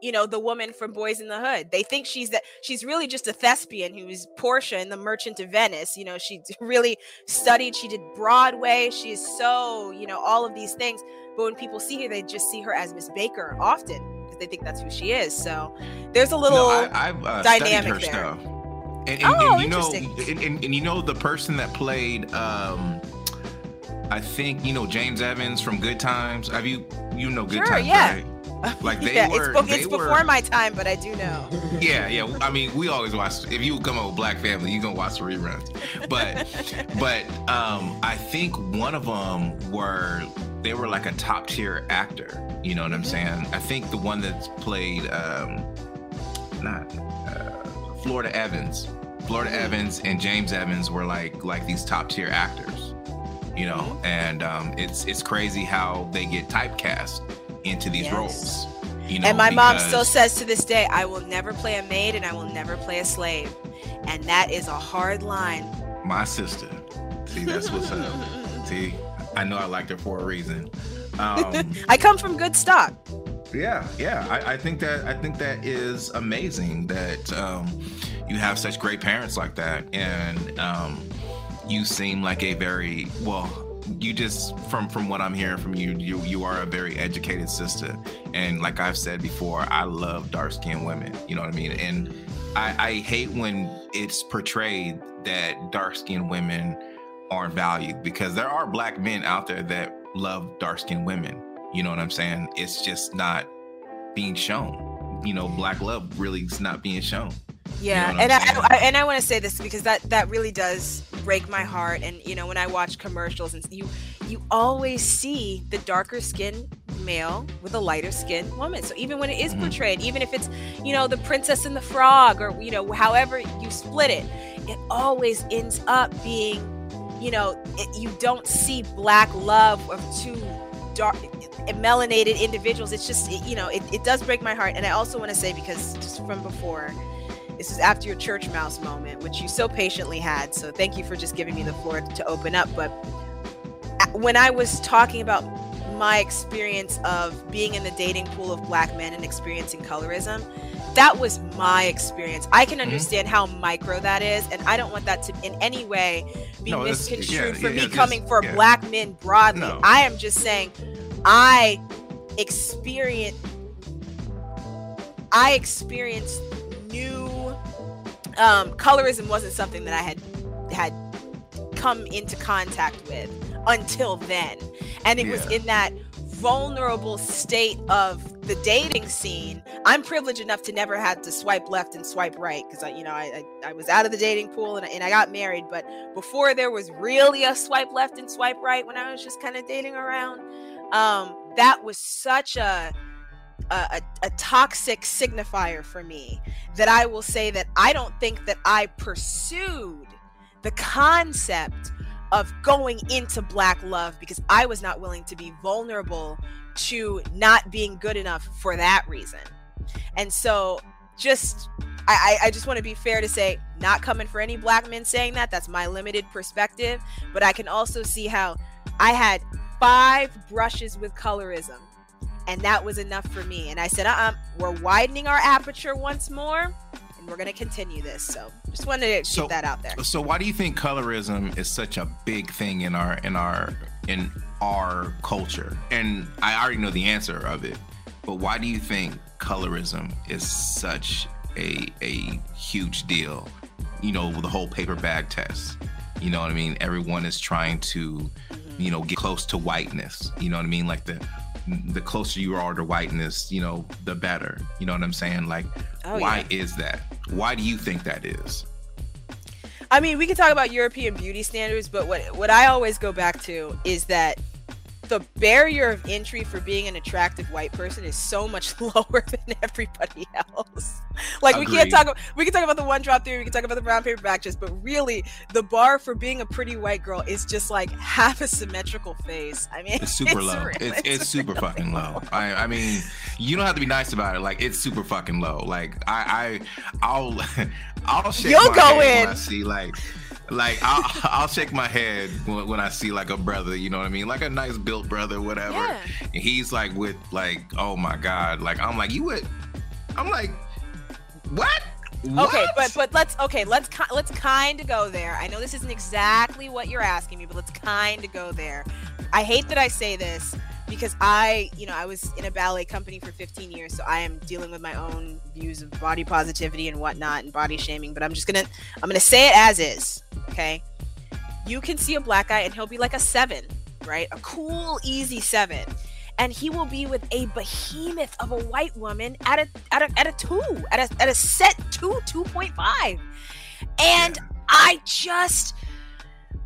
you know the woman from boys in the hood. They think she's that she's really just a thespian who's portia in the merchant of venice. You know she really studied she did broadway. She is so you know all of these things. But when people see her they just see her as miss baker often they think that's who she is. So there's a little no, I, uh, dynamic there. Stuff. And, and, oh, and you know, and, and, you know the person that played, um, I think you know James Evans from Good Times. Have you you know Good sure, Times? Yeah. Right? <laughs> Like they yeah, were. It's, it's were, before my time, but I do know. Yeah, yeah. I mean, we always watch. If you come up with Black Family, you gonna watch the reruns. But, <laughs> but um, I think one of them were they were like a top tier actor. You know what I'm saying? I think the one that's played, um, not uh, Florida Evans, Florida mm-hmm. Evans and James Evans were like like these top tier actors. You know, mm-hmm. and um, it's it's crazy how they get typecast into these yes. roles. You know, and my because... mom still says to this day, I will never play a maid and I will never play a slave. And that is a hard line. My sister. See, that's what's up. <laughs> See, I know I liked her for a reason. <laughs> Um, I come from good stock. Yeah, yeah. I, I, think that I think that is amazing that um, you have such great parents like that, and um, you seem like a very well. You just from from what I'm hearing from you, you you are a very educated sister, and like I've said before, I love dark skinned women. You know what I mean? And I, I hate when it's portrayed that dark skinned women aren't valued because there are black men out there that love dark skinned women. You know what I'm saying? It's just not being shown. You know, black love really is not being shown. Yeah, you know and I, I, and I want to say this because that that really does break my heart. And you know, when I watch commercials and you you always see the darker skinned male with a lighter skinned woman. So even when it is mm-hmm. portrayed, even if it's you know the Princess and the Frog or you know however you split it, it always ends up being you know, it, you don't see black love of two dark melanated individuals. It's just, it, you know, it, it does break my heart. And I also want to say, because just from before, this is after your church mouse moment, which you so patiently had. So thank you for just giving me the floor to open up. But uh, when I was talking about my experience of being in the dating pool of black men and experiencing colorism, that was my experience. I can mm-hmm. understand mm-hmm. how micro that is, and I don't want that to in any way be no, misconstrued yeah, for yeah, me coming for yeah. black men broadly. No. I am just saying I experience I experienced new um, colorism wasn't something that I had had come into contact with until then. And it was in that vulnerable state of the dating scene, I'm privileged enough to never had to swipe left and swipe right because I, you know, I, I, I was out of the dating pool and, and I got married. But before there was really a swipe left and swipe right, when I was just kind of dating around, um, that was such a a, a, toxic signifier for me that I will say that I don't think that I pursued the concept of going into black love because I was not willing to be vulnerable to not being good enough for that reason. And so just I, I just want to be fair to say, not coming for any black men saying that. That's my limited perspective. But I can also see how I had five brushes with colorism and that was enough for me. And I said, uh-uh, we're widening our aperture once more, we're going to continue this. So just wanted to so, get that out there. So why do you think colorism is such a big thing in our in our in our culture? And I already know the answer of it, but why do you think colorism is such a a huge deal? You know, the whole paper bag test. You know what I mean? Everyone is trying to, mm-hmm. you know, get close to whiteness. You know what I mean? Like the the closer you are to whiteness, you know, the better. You know what I'm saying? Like, oh, why yeah. is that? Why do you think that is? I mean, we can talk about European beauty standards, but what what I always go back to is that the barrier of entry for being an attractive white person is so much <laughs> lower than everybody else. Like Agreed. we can't talk we can talk about the one drop theory, we can talk about the brown paper bag test, but really the bar for being a pretty white girl is just like half a symmetrical face. I mean, it's <laughs> super it's low. Real, it's, it's, it's super fucking low. I, I mean, you don't have to be nice about it. Like it's super fucking low. Like I I I'll <laughs> I'll shake You'll go in. I see like like I'll, I'll shake my head when, when, I see like a brother, you know what I mean, like a nice brother, whatever. Yeah. And he's like with like, oh my god, like I'm like you would, I'm like, what? What? Okay, but but let's okay, let's let's kind of go there. I know this isn't exactly what you're asking me, but let's kind of go there. I hate that I say this because I, you know, I was in a ballet company for 15 years, so I am dealing with my own views of body positivity and whatnot and body shaming. But I'm just gonna, I'm gonna say it as is. Okay, you can see a black guy and he'll be like a seven, right? A cool, easy seven, and he will be with a behemoth of a white woman at a at a at a two, at a at a set two, 2.5, and. I just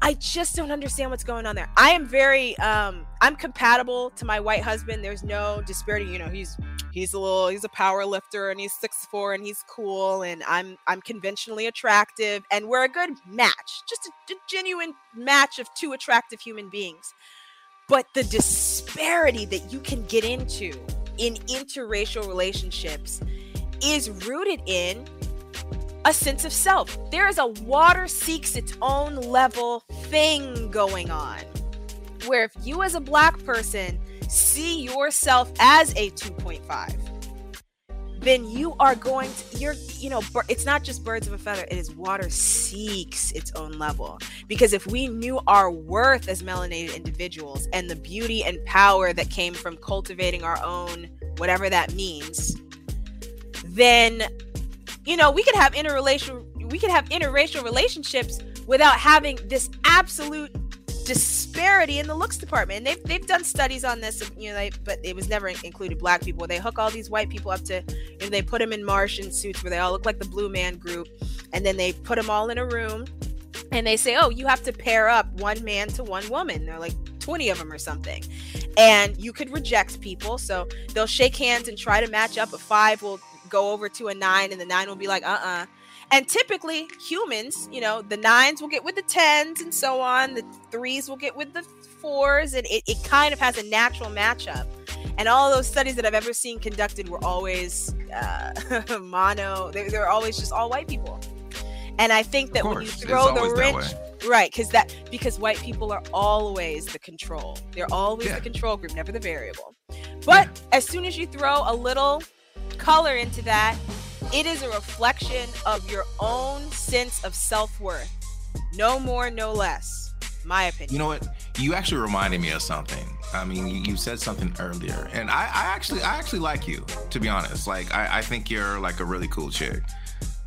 I just don't understand what's going on there. I am very um I'm compatible to my white husband. There's no disparity. You know, he's he's a little he's a power lifter and he's six four and he's cool and I'm I'm conventionally attractive and we're a good match. Just a, a genuine match of two attractive human beings. But the disparity that you can get into in interracial relationships is rooted in a sense of self. There is a water seeks its own level thing going on. Where if you as a black person see yourself as a 2.5, then you are going to you're you know it's not just birds of a feather it is water seeks its own level because if we knew our worth as melanated individuals and the beauty and power that came from cultivating our own whatever that means then you know, we could have interracial we could have interracial relationships without having this absolute disparity in the looks department. And they've they've done studies on this, you know, they, but it was never included black people. They hook all these white people up to, and they put them in Martian suits where they all look like the Blue Man Group, and then they put them all in a room, and they say, oh, you have to pair up one man to one woman. They're like 20 of them or something, and you could reject people. So they'll shake hands and try to match up. A five will go over to a nine and the nine will be like, uh uh-uh. uh And typically, humans, you know, the nines will get with the tens and so on. The threes will get with the fours. And it, it kind of has a natural matchup. And all those studies that I've ever seen conducted were always uh, <laughs> mono, they, they're always just all white people. And I think that when you throw the rich, right, because that because white people are always the control. They're always yeah. the control group, never the variable. But yeah. as soon as you throw a little color into that, it is a reflection of your own sense of self worth. No more, no less. My opinion. You know what? You actually reminded me of something. I mean, you, you said something earlier, and I, I, actually, I actually like you. To be honest, like I, I think you're like a really cool chick.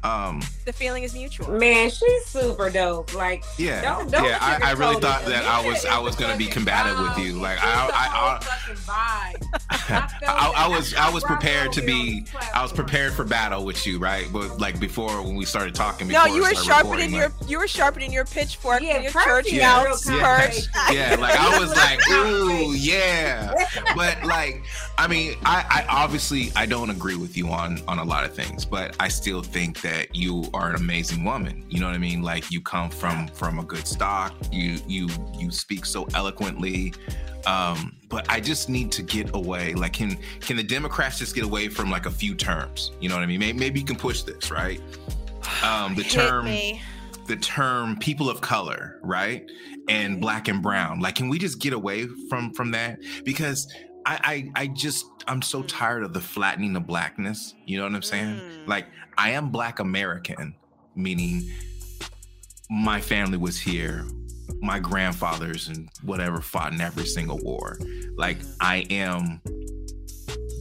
Um, the feeling is mutual. Man, she's super dope. Like, yeah, don't, don't yeah. I, I, really thought that I was I was gonna be combative with you. Like, I, I, I, I, <laughs> <laughs> I, was I was prepared to be I was prepared for battle with you, right? But like before when we started talking, no, you were sharpening your like, you were sharpening your pitchfork yeah, your church yeah, yeah, <laughs> yeah, like I was like, <laughs> ooh, yeah. But like, I mean, I, I obviously I don't agree with you on on a lot of things, but I still think that you are an amazing woman. You know what I mean? Like you come from from a good stock. You you you speak so eloquently. Um, but I just need to get away. Like, can can the Democrats just get away from like a few terms? You know what I mean? Maybe, maybe you can push this, right? Um, the term, the term people of color, right, and black and brown. Like, can we just get away from from that? Because I, I, I just I'm so tired of the flattening of blackness. You know what I'm saying? Mm. Like, I am Black American, meaning my family was here my grandfathers and whatever fought in every single war. Like I am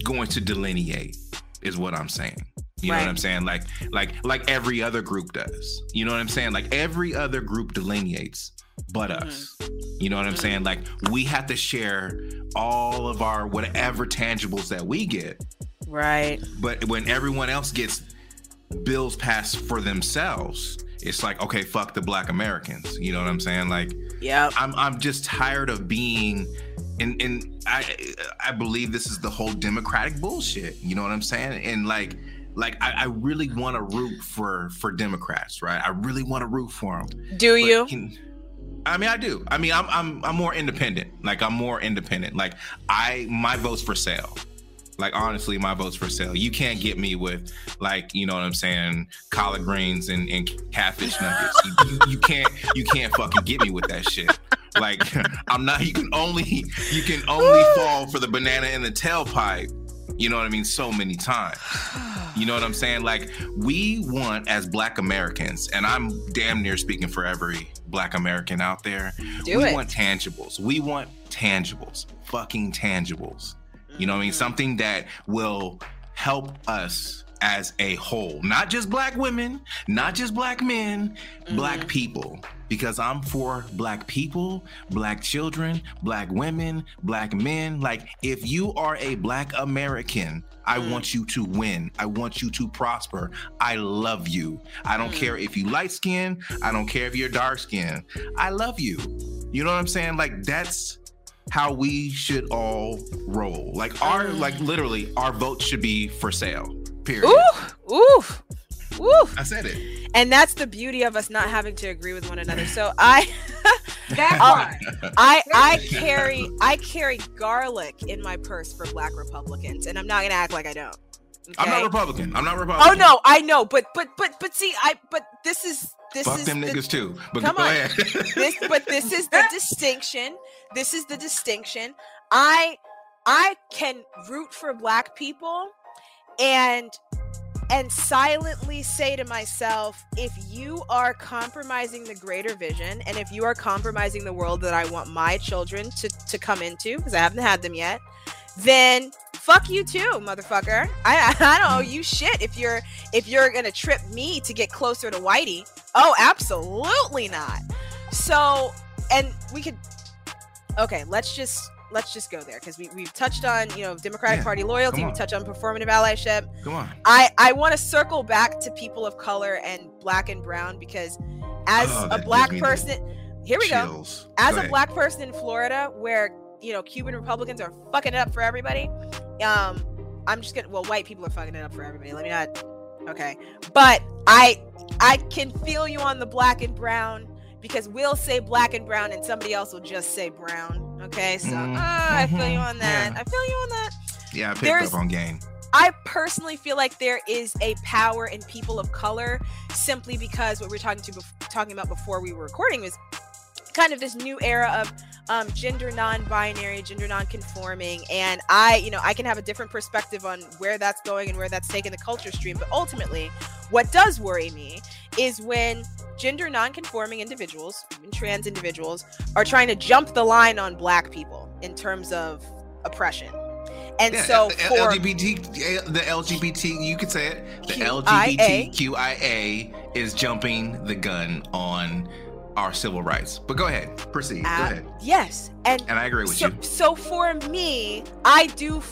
going to delineate is what I'm saying. You right. know what I'm saying? Like like like every other group does. You know what I'm saying? Like every other group delineates but mm-hmm. us. You know what I'm mm-hmm. saying? Like we have to share all of our whatever tangibles that we get. Right. But when everyone else gets bills passed for themselves, it's like okay fuck the black americans you know what i'm saying like yeah i'm i'm just tired of being and and i i believe this is the whole democratic bullshit you know what i'm saying and like like I, I really want to root for for Democrats, right? I really want to root for them. Do you? Can, I mean, I do. I mean, I'm I'm I'm more independent. Like I'm more independent. Like I my vote's for sale. Like honestly, my vote's for sale. You can't get me with like you know what I'm saying, collard greens and, and catfish nuggets. You, you, you can't you can't fucking get me with that shit. Like <laughs> I'm not. You can only you can only fall for the banana in the tailpipe. You know what I mean? So many times. <sighs> You know what I'm saying? Like we want as Black Americans, and I'm damn near speaking for every Black American out there. Do we it. want tangibles. We want tangibles. Fucking tangibles. You know what I mean? Mm-hmm. Something that will help us as a whole, not just black women, not just black men, mm-hmm. black people. Because I'm for black people, black children, black women, black men. Like, if you are a black American, I mm. want you to win. I want you to prosper. I love you. I don't mm. care if you light skin. I don't care if you're dark skin. I love you. You know what I'm saying? Like, that's how we should all roll. Like our like literally our vote should be for sale. Period. Ooh, ooh, ooh. I said it. And that's the beauty of us not having to agree with one another. So <laughs> I that <laughs> um, I I carry I carry garlic in my purse for black Republicans, and I'm not gonna act like I don't. Okay? I'm not Republican. I'm not Republican. Oh no, I know, but but but but see, I but this is this Fuck is them the, niggas too. But come on. this, but this is the <laughs> distinction. This is the distinction. I I can root for black people and and silently say to myself if you are compromising the greater vision and if you are compromising the world that I want my children to to come into because I haven't had them yet then fuck you too, motherfucker. I <laughs> I don't owe you shit if you're if you're gonna trip me to get closer to Whitey. Oh, absolutely not. So, and we could. Okay, let's just let's just go there because we we've touched on you know Democratic yeah, Party loyalty. We touched on performative allyship. Come on. I I want to circle back to people of color and black and brown because as oh, a black person. Here we chills. go. As go a black person in Florida, where you know Cuban Republicans are fucking it up for everybody. Um, I'm just gonna. Well, white people are fucking it up for everybody. Let me not. Okay, but I I can feel you on the black and brown because we'll say black and brown and somebody else will just say brown. Okay, so mm-hmm. uh, I feel you on that. Yeah. I feel you on that. Yeah, I picked There's, up on game. I personally feel like there is a power in people of color simply because what we are talking to talking about before we were recording was kind of this new era of um, gender non-binary, gender non-conforming, and I, you know, I can have a different perspective on where that's going and where that's taking the culture stream. But ultimately, what does worry me is when gender non-conforming individuals, even trans individuals, are trying to jump the line on Black people in terms of oppression. And yeah, so for LGBT, the LGBT, you could say it, the LGBTQIA is jumping the gun on our civil rights. But go ahead, proceed. Uh, go ahead. Yes, and And I agree with so, you. so for me, I do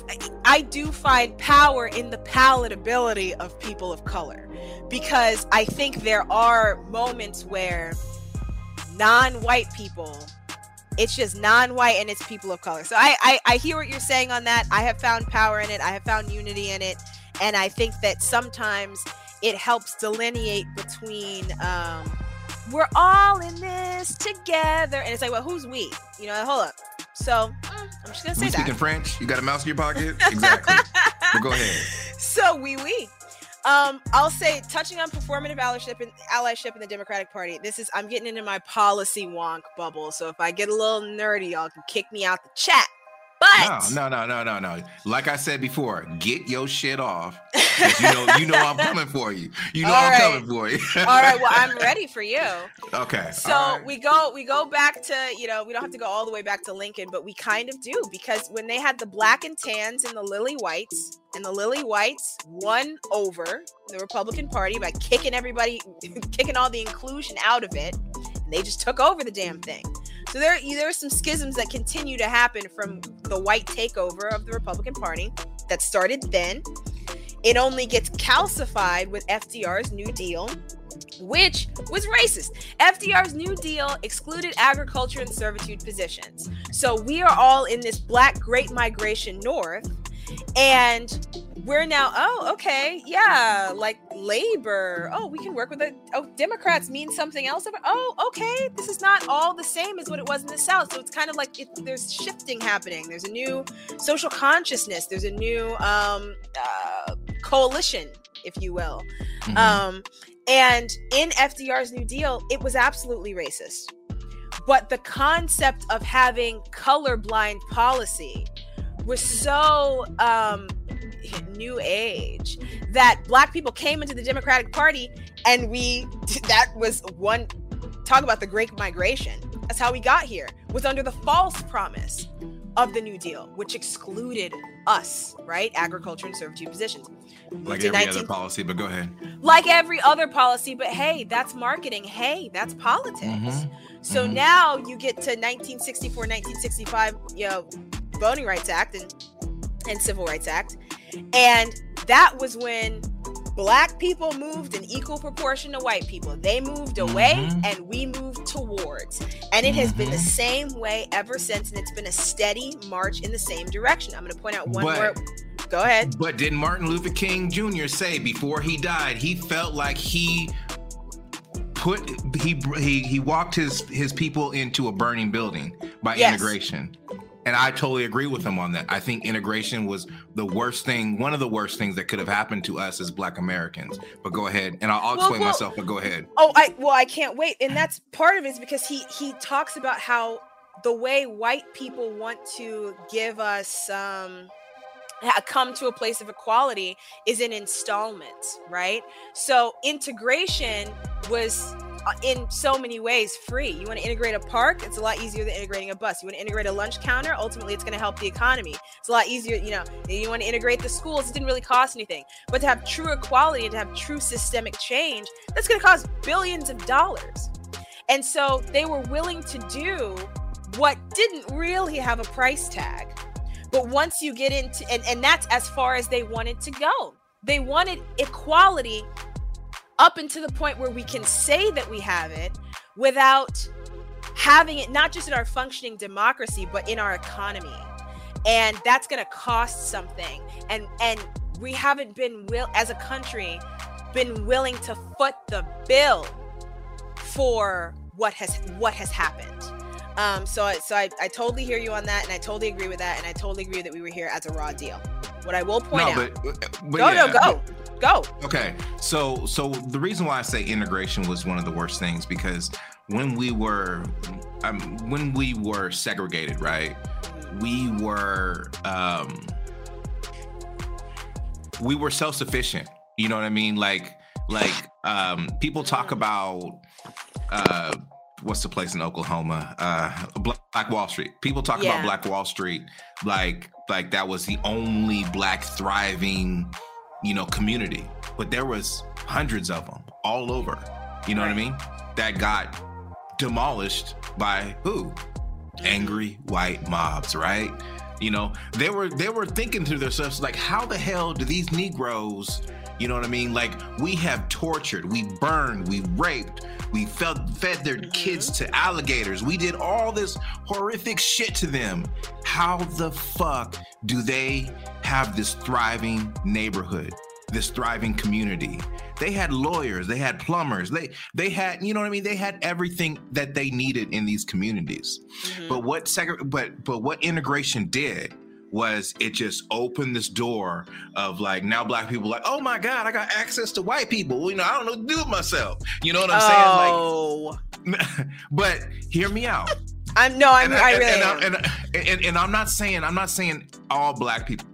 I do find power in the palatability of people of color because I think there are moments where non-white people it's just non-white and it's people of color. So I, I I hear what you're saying on that. I have found power in it. I have found unity in it, and I think that sometimes it helps delineate between um, we're all in this together, and it's like, well, who's we? You know, hold up. So I'm just gonna say We speaking. French? You got a mouse in your pocket? <laughs> Exactly. go ahead. so we we. Um, I'll say touching on performative allyship and allyship in the Democratic Party. This is I'm getting into my policy wonk bubble. So if I get a little nerdy, y'all can kick me out the chat. But No, no, no, no, no, no. Like I said before, get your shit off. You know, you know I'm coming for you. You know All I'm right. coming for you. all right, well I'm <laughs> ready for you. okay. So right. we go we go back to you know we don't have to go all the way back to Lincoln, but we kind of do because when they had the black and tans and the lily whites, and the lily whites won over the Republican Party by kicking everybody, <laughs> kicking all the inclusion out of it, and they just took over the damn thing. So there there are some schisms that continue to happen from the white takeover of the Republican Party that started then. It only gets calcified with FDR's New Deal, which was racist. FDR's New Deal excluded agriculture and servitude positions. So we are all in this black great migration north, and we're now, oh, okay, yeah, like labor. Oh, we can work with the oh, Democrats mean something else. Oh, okay, this is not all the same as what it was in the South. So it's kind of like it, there's shifting happening. There's a new social consciousness. There's a new um, uh, coalition, if you will. Mhm. Um, and in FDR's New Deal, it was absolutely racist. But the concept of having colorblind policy was so um, new age that black people came into the Democratic Party and we, <laughs> that was one, talk about the Great Migration. That's how we got here, was under the false promise of the New Deal, which excluded us, right? Agriculture and servitude positions. like Moved every 19 other policy, but go ahead. like every other policy, but hey, that's marketing. Hey, that's politics. Mhm. So Mhm. now you get to 1964, 1965, you know, Voting Rights Act and and Civil Rights Act, and that was when black people moved in equal proportion to white people. They moved away Mhm. and we moved towards. And it has been the Mhm. same way ever since and it's been a steady march in the same direction. I'm going to point out one But- more Go ahead. But didn't Martin Luther King Jr. say before he died, he felt like he put he he he walked his his people into a burning building by Yes. integration. And I totally agree with him on that. I think integration was the worst thing, one of the worst things that could have happened to us as Black Americans. But go ahead, and I'll, I'll explain well- myself. But go ahead. Oh, I well, I can't wait, and that's part of it is because he he talks about how the way white people want to give us um come to a place of equality is in installments, right? So integration was in so many ways free. You want to integrate a park, it's a lot easier than integrating a bus. You want to integrate a lunch counter, ultimately it's going to help the economy. It's a lot easier, you know. You want to integrate the schools, it didn't really cost anything. But to have true equality and to have true systemic change, that's going to cost billions of dollars. And so they were willing to do what didn't really have a price tag. But once you get into and, and that's as far as they wanted to go. They wanted equality up into the point where we can say that we have it without having it not just in our functioning democracy but in our economy. And that's going to cost something. And and we haven't been will as a country been willing to foot the bill for what has what has happened um so I, so I, I totally hear you on that and i totally agree with that and i totally agree that we were here as a raw deal what i will point no, out but, but go yeah, no go go Okay, so so the reason why I say integration was one of the worst things because when we were um, when we were segregated, right? We were um, we were self sufficient. You know what I mean? Like like um, people talk about uh, what's the place in Oklahoma? Uh, Black Wall Street. People talk Yeah. about Black Wall Street like like that was the only black thriving you know community but there was hundreds of them all over you know what i mean that got demolished by who? Angry white mobs, right? You know, they were they were thinking to themselves like, how the hell do these Negroes, you know what I mean? Like we have tortured, we burned, we raped, we fed fed their mm-hmm. kids to alligators. We did all this horrific shit to them. How the fuck do they have this thriving neighborhood? this thriving community. They had lawyers, they had plumbers, they they had, you know what I mean? They had everything that they needed in these communities. Mm-hmm. But what seg- but but what integration did was it just opened this door of like now black people like oh my god I got access to white people you know I don't know what to do with myself you know what I'm oh. saying like oh. <laughs> but hear me out <laughs> I'm no I'm and, I, really and, and, and, and, and I'm not saying I'm not saying all black people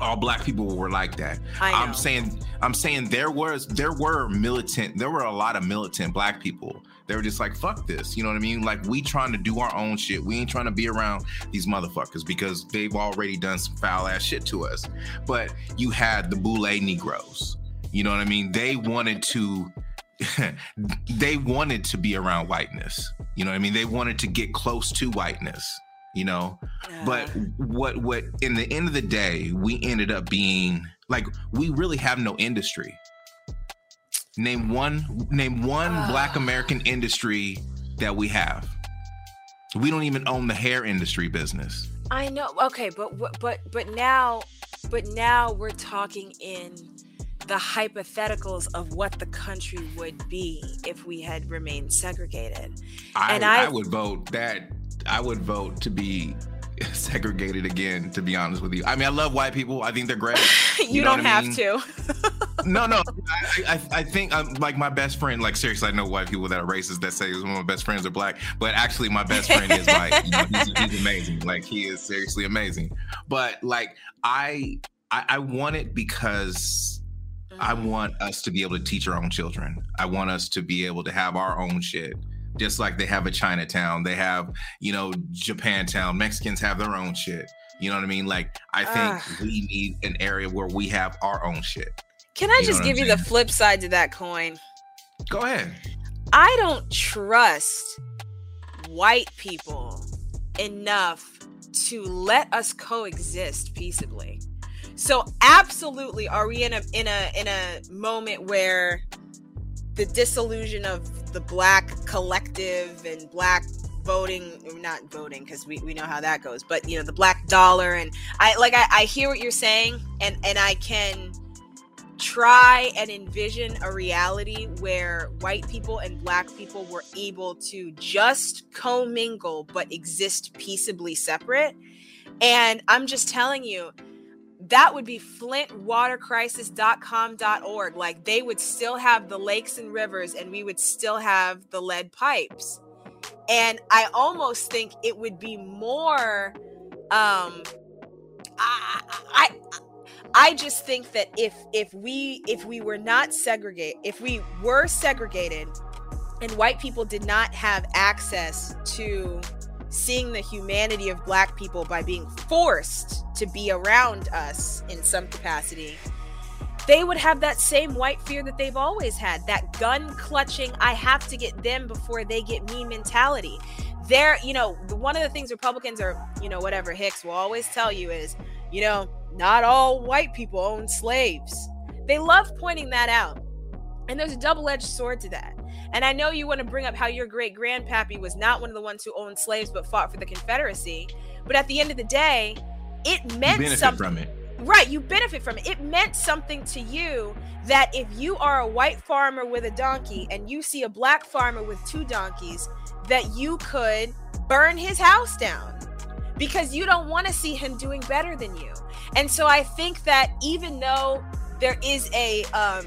all black people were like that. I am saying I'm saying there was there were militant there were a lot of militant black people. They were just like fuck this, you know what I mean? Like we trying to do our own shit. We ain't trying to be around these motherfuckers because they've already done some foul ass shit to us. But you had the Boule Negroes. You know what I mean? They wanted to <laughs> they wanted to be around whiteness. You know what I mean? They wanted to get close to whiteness you know yeah. but what what in the end of the day we ended up being like we really have no industry name one name one uh. black american industry that we have we don't even own the hair industry business i know okay but but but now but now we're talking in the hypotheticals of what the country would be if we had remained segregated. I, and I, I would vote that I would vote to be <laughs> segregated again to be honest with you. I mean i love white people. I think they're great. <laughs> You, you don't have mean? to. <laughs> No no. I, I, I think i'm like my best friend like seriously i know white people that are racist that say one of my best friends are black but actually my best friend is white you know, he's, he's, amazing. Like he is seriously amazing. But like i i, I want it because I mm-hmm. want us to be able to teach our own children. I want us to be able to have our own shit just like they have a Chinatown, they have, you know, Japantown. Mexicans have their own shit. You know what I mean? Like, I think uh, we need an area where we have our own shit. Can I you just give you the flip side to that coin? Go ahead. I don't trust white people enough to let us coexist peaceably. So absolutely are we in a in a in a moment where the disillusion of the black collective and black voting not voting because we, we know how that goes but you know the black dollar and i like I, I hear what you're saying and and i can try and envision a reality where white people and black people were able to just commingle but exist peaceably separate. And i'm just telling you that would be flintwatercrisis.com.org. Like they would still have the lakes and rivers, and we would still have the lead pipes. And I almost think it would be more. Um, I, I I just think that if if we if we were not segregated, if we were segregated, and white people did not have access to seeing the humanity of black people by being forced to be around us in some capacity they would have that same white fear that they've always had that gun clutching i have to get them before they get me mentality. There you know one of the things republicans are you know whatever hicks will always tell you is you know not all white people own slaves. They love pointing that out. And there's a double-edged sword to that and I know you want to bring up how your great grandpappy was not one of the ones who owned slaves but fought for the Confederacy. But at the end of the day, it meant something. from it. Right, you benefit from it. It meant something to you that if you are a white farmer with a donkey and you see a black farmer with two donkeys, that you could burn his house down because you don't want to see him doing better than you. And so I think that even though there is a um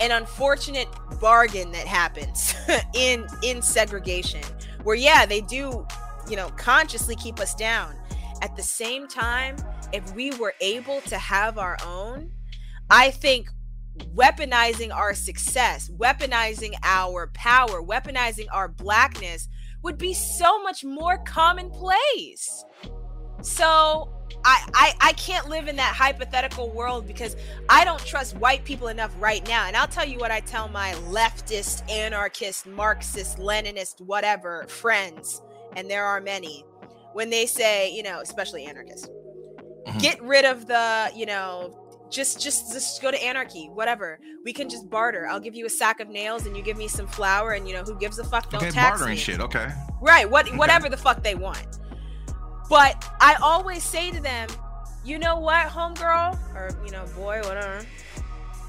an unfortunate bargain that happens <laughs> in in segregation where yeah they do you know consciously keep us down. At the same time if we were able to have our own i think weaponizing our success weaponizing our power weaponizing our blackness would be so much more commonplace. So I, I I can't live in that hypothetical world because I don't trust white people enough right now. And I'll tell you what I tell my leftist, anarchist, Marxist, Leninist, whatever friends, and there are many, when they say, you know, especially anarchists, mm-hmm. get rid of the, you know, just just just go to anarchy whatever we can just barter i'll give you a sack of nails and you give me some flour and you know who gives a fuck don't okay, tax bartering me. shit okay right what okay. whatever the fuck they want but i always say to them you know what homegirl or you know boy whatever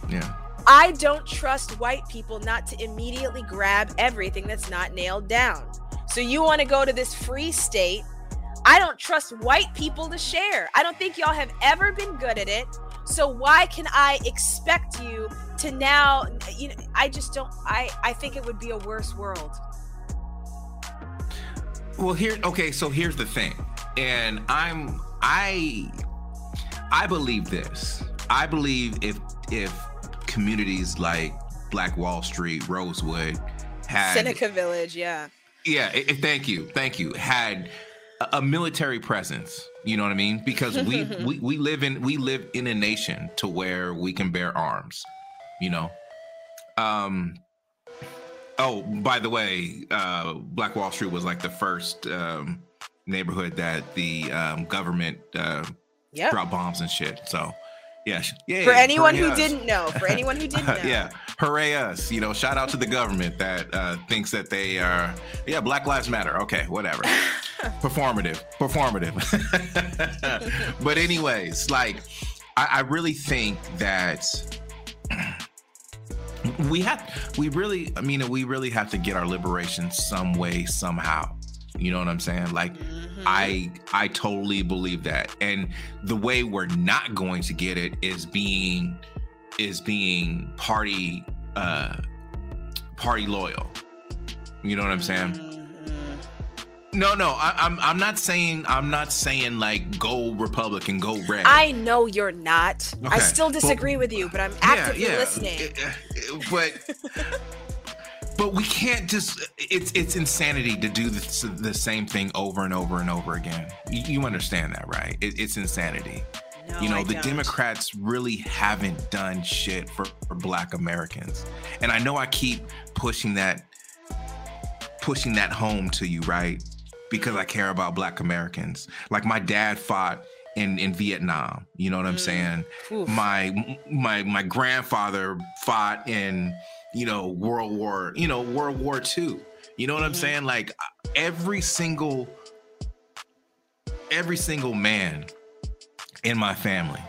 yeah i don't trust white people not to immediately grab everything that's not nailed down so you want to go to this free state I don't trust white people to share. I don't think y'all have ever been good at it. So why can I expect you to now you know I just don't I I think it would be a worse world. Well, here okay, so here's the thing. And I'm I I believe this. I believe if if communities like Black Wall Street, Rosewood had Seneca Village, yeah. Yeah, it, thank you. Thank you. Had a military presence you know what i mean because we, <laughs> we we live in we live in a nation to where we can bear arms you know um oh by the way uh black wall street was like the first um neighborhood that the um government uh yep. dropped bombs and shit so yeah, yeah. For anyone who us. didn't know, for anyone who <laughs> didn't know, yeah, hooray us! You know, shout out to the government that uh, thinks that they are, yeah, Black Lives Matter. Okay, whatever. <laughs> performative, performative. <laughs> but anyways, like, I, I really think that we have, we really, I mean, we really have to get our liberation some way, somehow. You know what I'm saying? Like mm-hmm. I I totally believe that. And the way we're not going to get it is being is being party uh party loyal. You know what I'm saying? Mm-hmm. No, no, I, am I'm, I'm not saying I'm not saying like go Republican, go red. I know you're not. Okay. I still disagree with you, but I'm actively yeah, yeah. listening. But <laughs> but we can't just it's it's insanity to do the, the same thing over and over and over again you, you understand that right it, it's insanity no, you know I the don't. democrats really haven't done shit for, for black americans and i know i keep pushing that pushing that home to you right because i care about black americans like my dad fought in in Vietnam. You know what I'm mm. saying? Oof. My my my grandfather fought in you know, World War, you know, World War II. You know what mm-hmm. I'm saying? Like every single every single man in my family.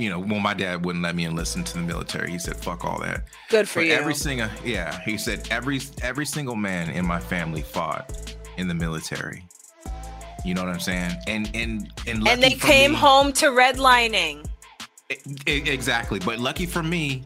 You know, when my dad wouldn't let me enlist into the military, he said, "Fuck all that." Good for but you. Every single, yeah, he said every every single man in my family fought in the military. You know what I'm saying? And and and and they came me, home to redlining. Exactly, but lucky for me,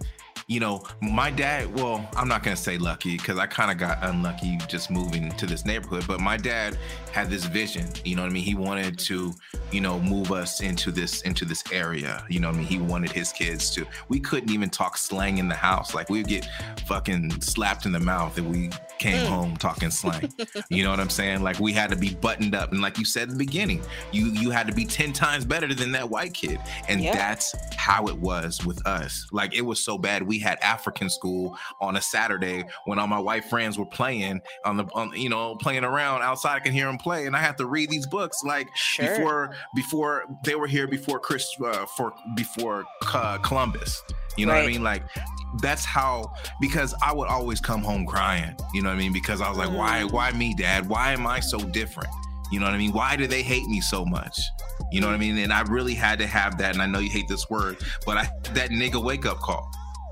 you know, my dad, well, I'm not going to say lucky because I kind of got unlucky just moving to this neighborhood, but my dad had this vision, you know what I mean? He wanted to, you know, move us into this into this area, you know what I mean? He wanted his kids to. We couldn't even talk slang in the house. Like we'd get fucking slapped in the mouth if we came mm. home talking slang. <laughs> you know what I'm saying? Like we had to be buttoned up and like you said in the beginning, you you had to be 10 times better than that white kid. And yeah. that's how it was with us. Like it was so bad we we had African school on a Saturday when all my white friends were playing on the, on, you know, playing around outside. I can hear them play, and I have to read these books like sure. before before they were here before Chris uh, for before uh, Columbus. You know right. what I mean? Like that's how because I would always come home crying. You know what I mean? Because I was like, mm. why, why me, Dad? Why am I so different? You know what I mean? Why do they hate me so much? You know what I mean? And I really had to have that. And I know you hate this word, but I that nigga wake up call.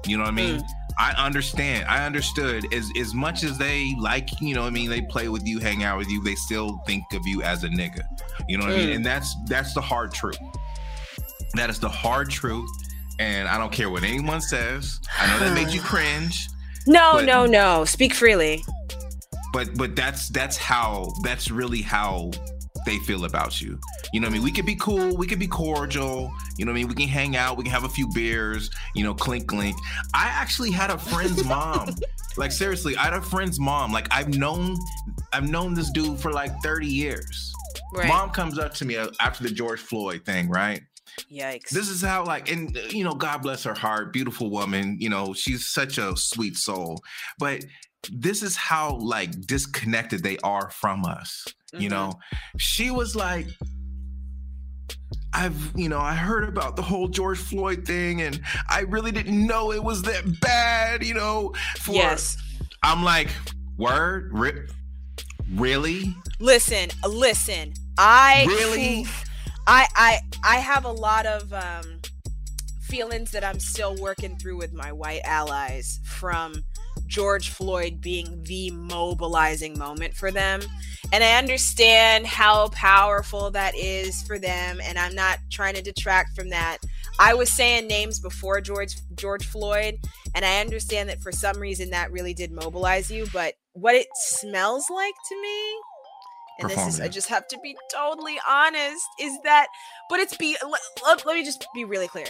You know what I mean? Mm. I understand. I understood as as much as they like, you know, I mean, they play with you, hang out with you, they still think of you as a nigga. You know what mm. I mean? Mm. And that's that's the hard truth. That is the hard truth. And I don't care what anyone says. I know that made you <sighs> cringe. No, but, no, no. Speak freely. But but that's that's how that's really how they feel about you. You know what I mean? We could be cool, we could be cordial, you know what I mean? We can hang out, we can have a few beers, you know, clink clink. I actually had a friend's <laughs> mom. like seriously, I had a friend's mom. Like I've known I've known this dude for like 30 years. Right. Mom comes up to me uh, after the George Floyd thing, right? Yikes. This is how, like, and you know, God bless her heart, beautiful woman. You know, she's such a sweet soul. But this is how like disconnected they are from us. Mm-hmm. You know, she was like, I've, you know, I heard about the whole George Floyd thing and I really didn't know it was that bad, you know. For, yes. I'm like, word, rip, really? Listen, listen. I really, I, I, I have a lot of um, feelings that I'm still working through with my white allies from George Floyd being the mobilizing moment for them. And I understand how powerful that is for them. And I'm not trying to detract from that. I was saying names before George George Floyd, and I understand that for some reason that really did mobilize you. But what it smells like to me, and this is I just have to be totally honest, is that but it's be let, let me just be really clear.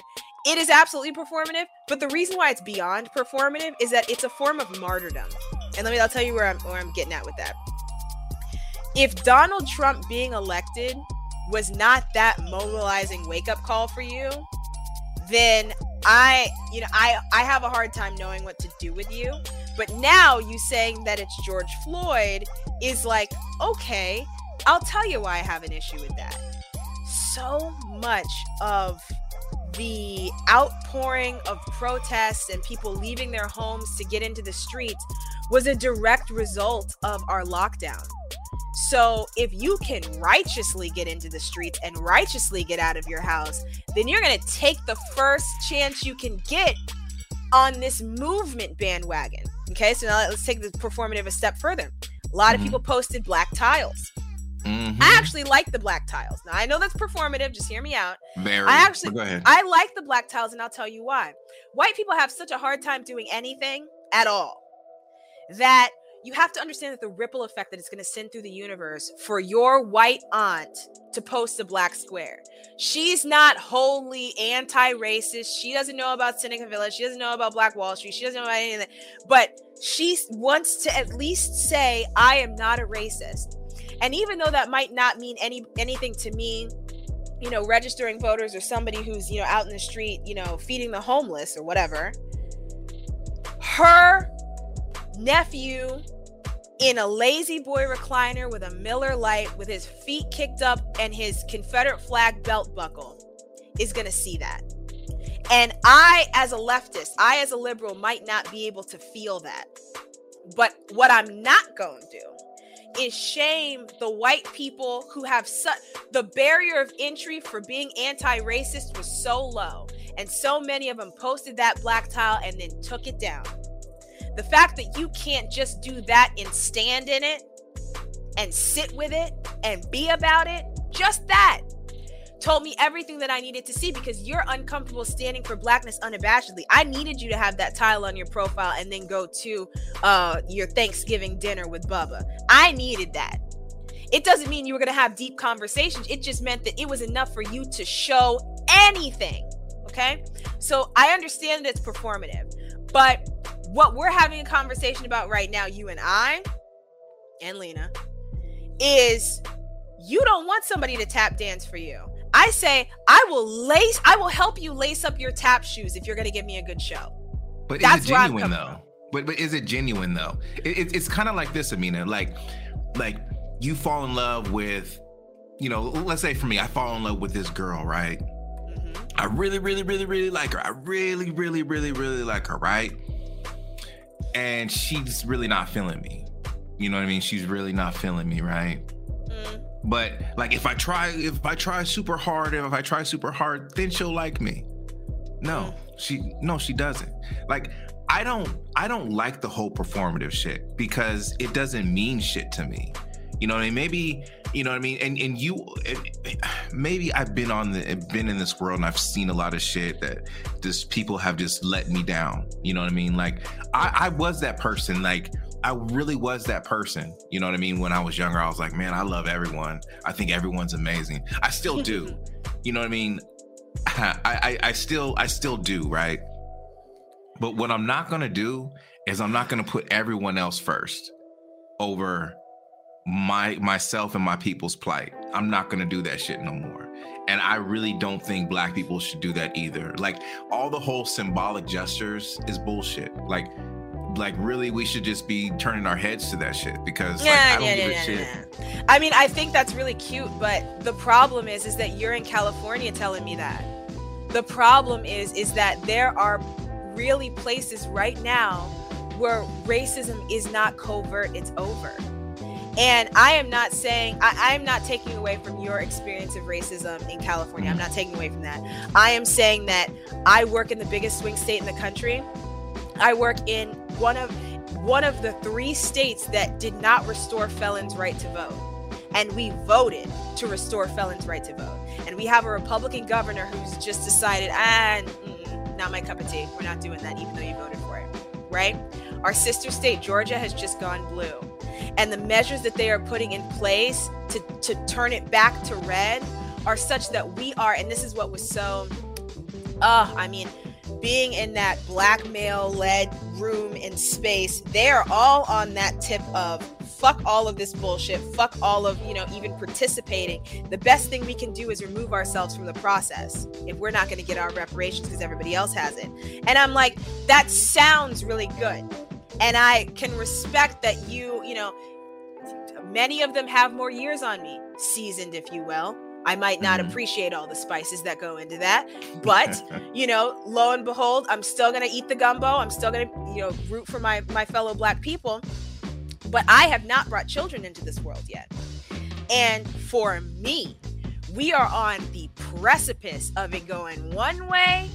It is absolutely performative, but the reason why it's beyond performative is that it's a form of martyrdom. And let me I'll tell you where I'm where I'm getting at with that. If Donald Trump being elected was not that mobilizing wake up call for you, then I, you know, I I have a hard time knowing what to do with you. But now you saying that it's George Floyd is like, okay, I'll tell you why I have an issue with that. So much of the outpouring of protests and people leaving their homes to get into the streets was a direct result of our lockdown. So if you can righteously get into the streets and righteously get out of your house, then you're going to take the first chance you can get on this movement bandwagon. Okay, so now let's take the performative a step further. A lot mm-hmm. of people posted black tiles. Mm-hmm. I actually like the black tiles. Now I know that's performative. Just hear me out. Very. I actually, I like the black tiles, and I'll tell you why. White people have such a hard time doing anything at all that you have to understand that the ripple effect that it's going to send through the universe for your white aunt to post a black square. She's not wholly anti-racist. She doesn't know about Seneca Village. She doesn't know about Black Wall Street. She doesn't know about anything. But she wants to at least say, "I am not a racist." And even though that might not mean any anything to me, you know, registering voters or somebody who's, you know, out in the street, you know, feeding the homeless or whatever, her nephew in a La-Z-Boy recliner with a Miller Lite with his feet kicked up and his Confederate flag belt buckle is going to see that. And I, as a leftist, I, as a liberal, might not be able to feel that. But what I'm not going to do is shame the white people who have such the barrier of entry for being anti-racist was so low. And so many of them posted that black tile and then took it down. The fact that you can't just do that and stand in it and sit with it and be about it just that told me everything that I needed to see because you're uncomfortable standing for blackness unabashedly. I needed you to have that tile on your profile and then go to uh, your Thanksgiving dinner with Bubba. I needed that. It doesn't mean you were going to have deep conversations. It just meant that it was enough for you to show anything. Okay. So I understand that it's performative, but what we're having a conversation about right now, you and I and Lena, is you don't want somebody to tap dance for you. I say I will lace, I will help you lace up your tap shoes if you're going to give me a good show. But That's is it genuine though? But but is it genuine though? It, it, it's kind of like this, Amina. Like like you fall in love with, you know, let's say for me, I fall in love with this girl, right? Mm-hmm. I really, really, really, really like her. I really, really, really, really like her, right? And she's really not feeling me. You know what I mean? She's really not feeling me, right? Mm. But like if I try if I try super hard and if I try super hard, then she'll like me. No, she no, she doesn't. Like I don't I don't like the whole performative shit because it doesn't mean shit to me. You know what I mean? Maybe you know what I mean. And and you, maybe I've been on the been in this world and I've seen a lot of shit that just people have just let me down. You know what I mean? Like I, I was that person. Like I really was that person. You know what I mean? When I was younger, I was like, man, I love everyone. I think everyone's amazing. I still do. <laughs> you know what I mean? <laughs> I, I, I still I still do, right? But what I'm not gonna do is I'm not gonna put everyone else first over my myself and my people's plight. I'm not gonna do that shit no more. And I really don't think black people should do that either. Like all the whole symbolic gestures is bullshit. Like like really we should just be turning our heads to that shit because yeah, like, I don't yeah, give yeah, a shit. I mean, I think that's really cute, but the problem is, is that you're in California telling me that. The problem is, is that there are really places right now where racism is not covert; it's over. And I am not saying I, I am not taking away from your experience of racism in California. I'm not mm-hmm. taking away from that. I am saying that I work in the biggest swing state in the country. I work in one of one of the three states that did not restore felons' right to vote. And we voted to restore felons' right to vote. And we have a Republican governor who's just decided, ah, mm, not my cup of tea. We're not doing that, even though you voted for it. Right? Our sister state, Georgia, has just gone blue. And the measures that they are putting in place to, to turn it back to red are such that we are, and this is what was so, uh, I mean, being in that black male led room and space, they are all on that tip of fuck all of this bullshit, fuck all of, you know, even participating. The best thing we can do is remove ourselves from the process if we're not going to get our reparations because everybody else has it. And I'm like, that sounds really good. And I can respect that you, you know, many of them have more years on me, seasoned, if you will. I might not Mhm. appreciate all the spices that go into that, but <laughs> you know, lo and behold, I'm still gonna eat the gumbo. I'm still gonna, you know, root for my my fellow black people. But I have not brought children into this world yet. And for me, we are on the precipice of it going one way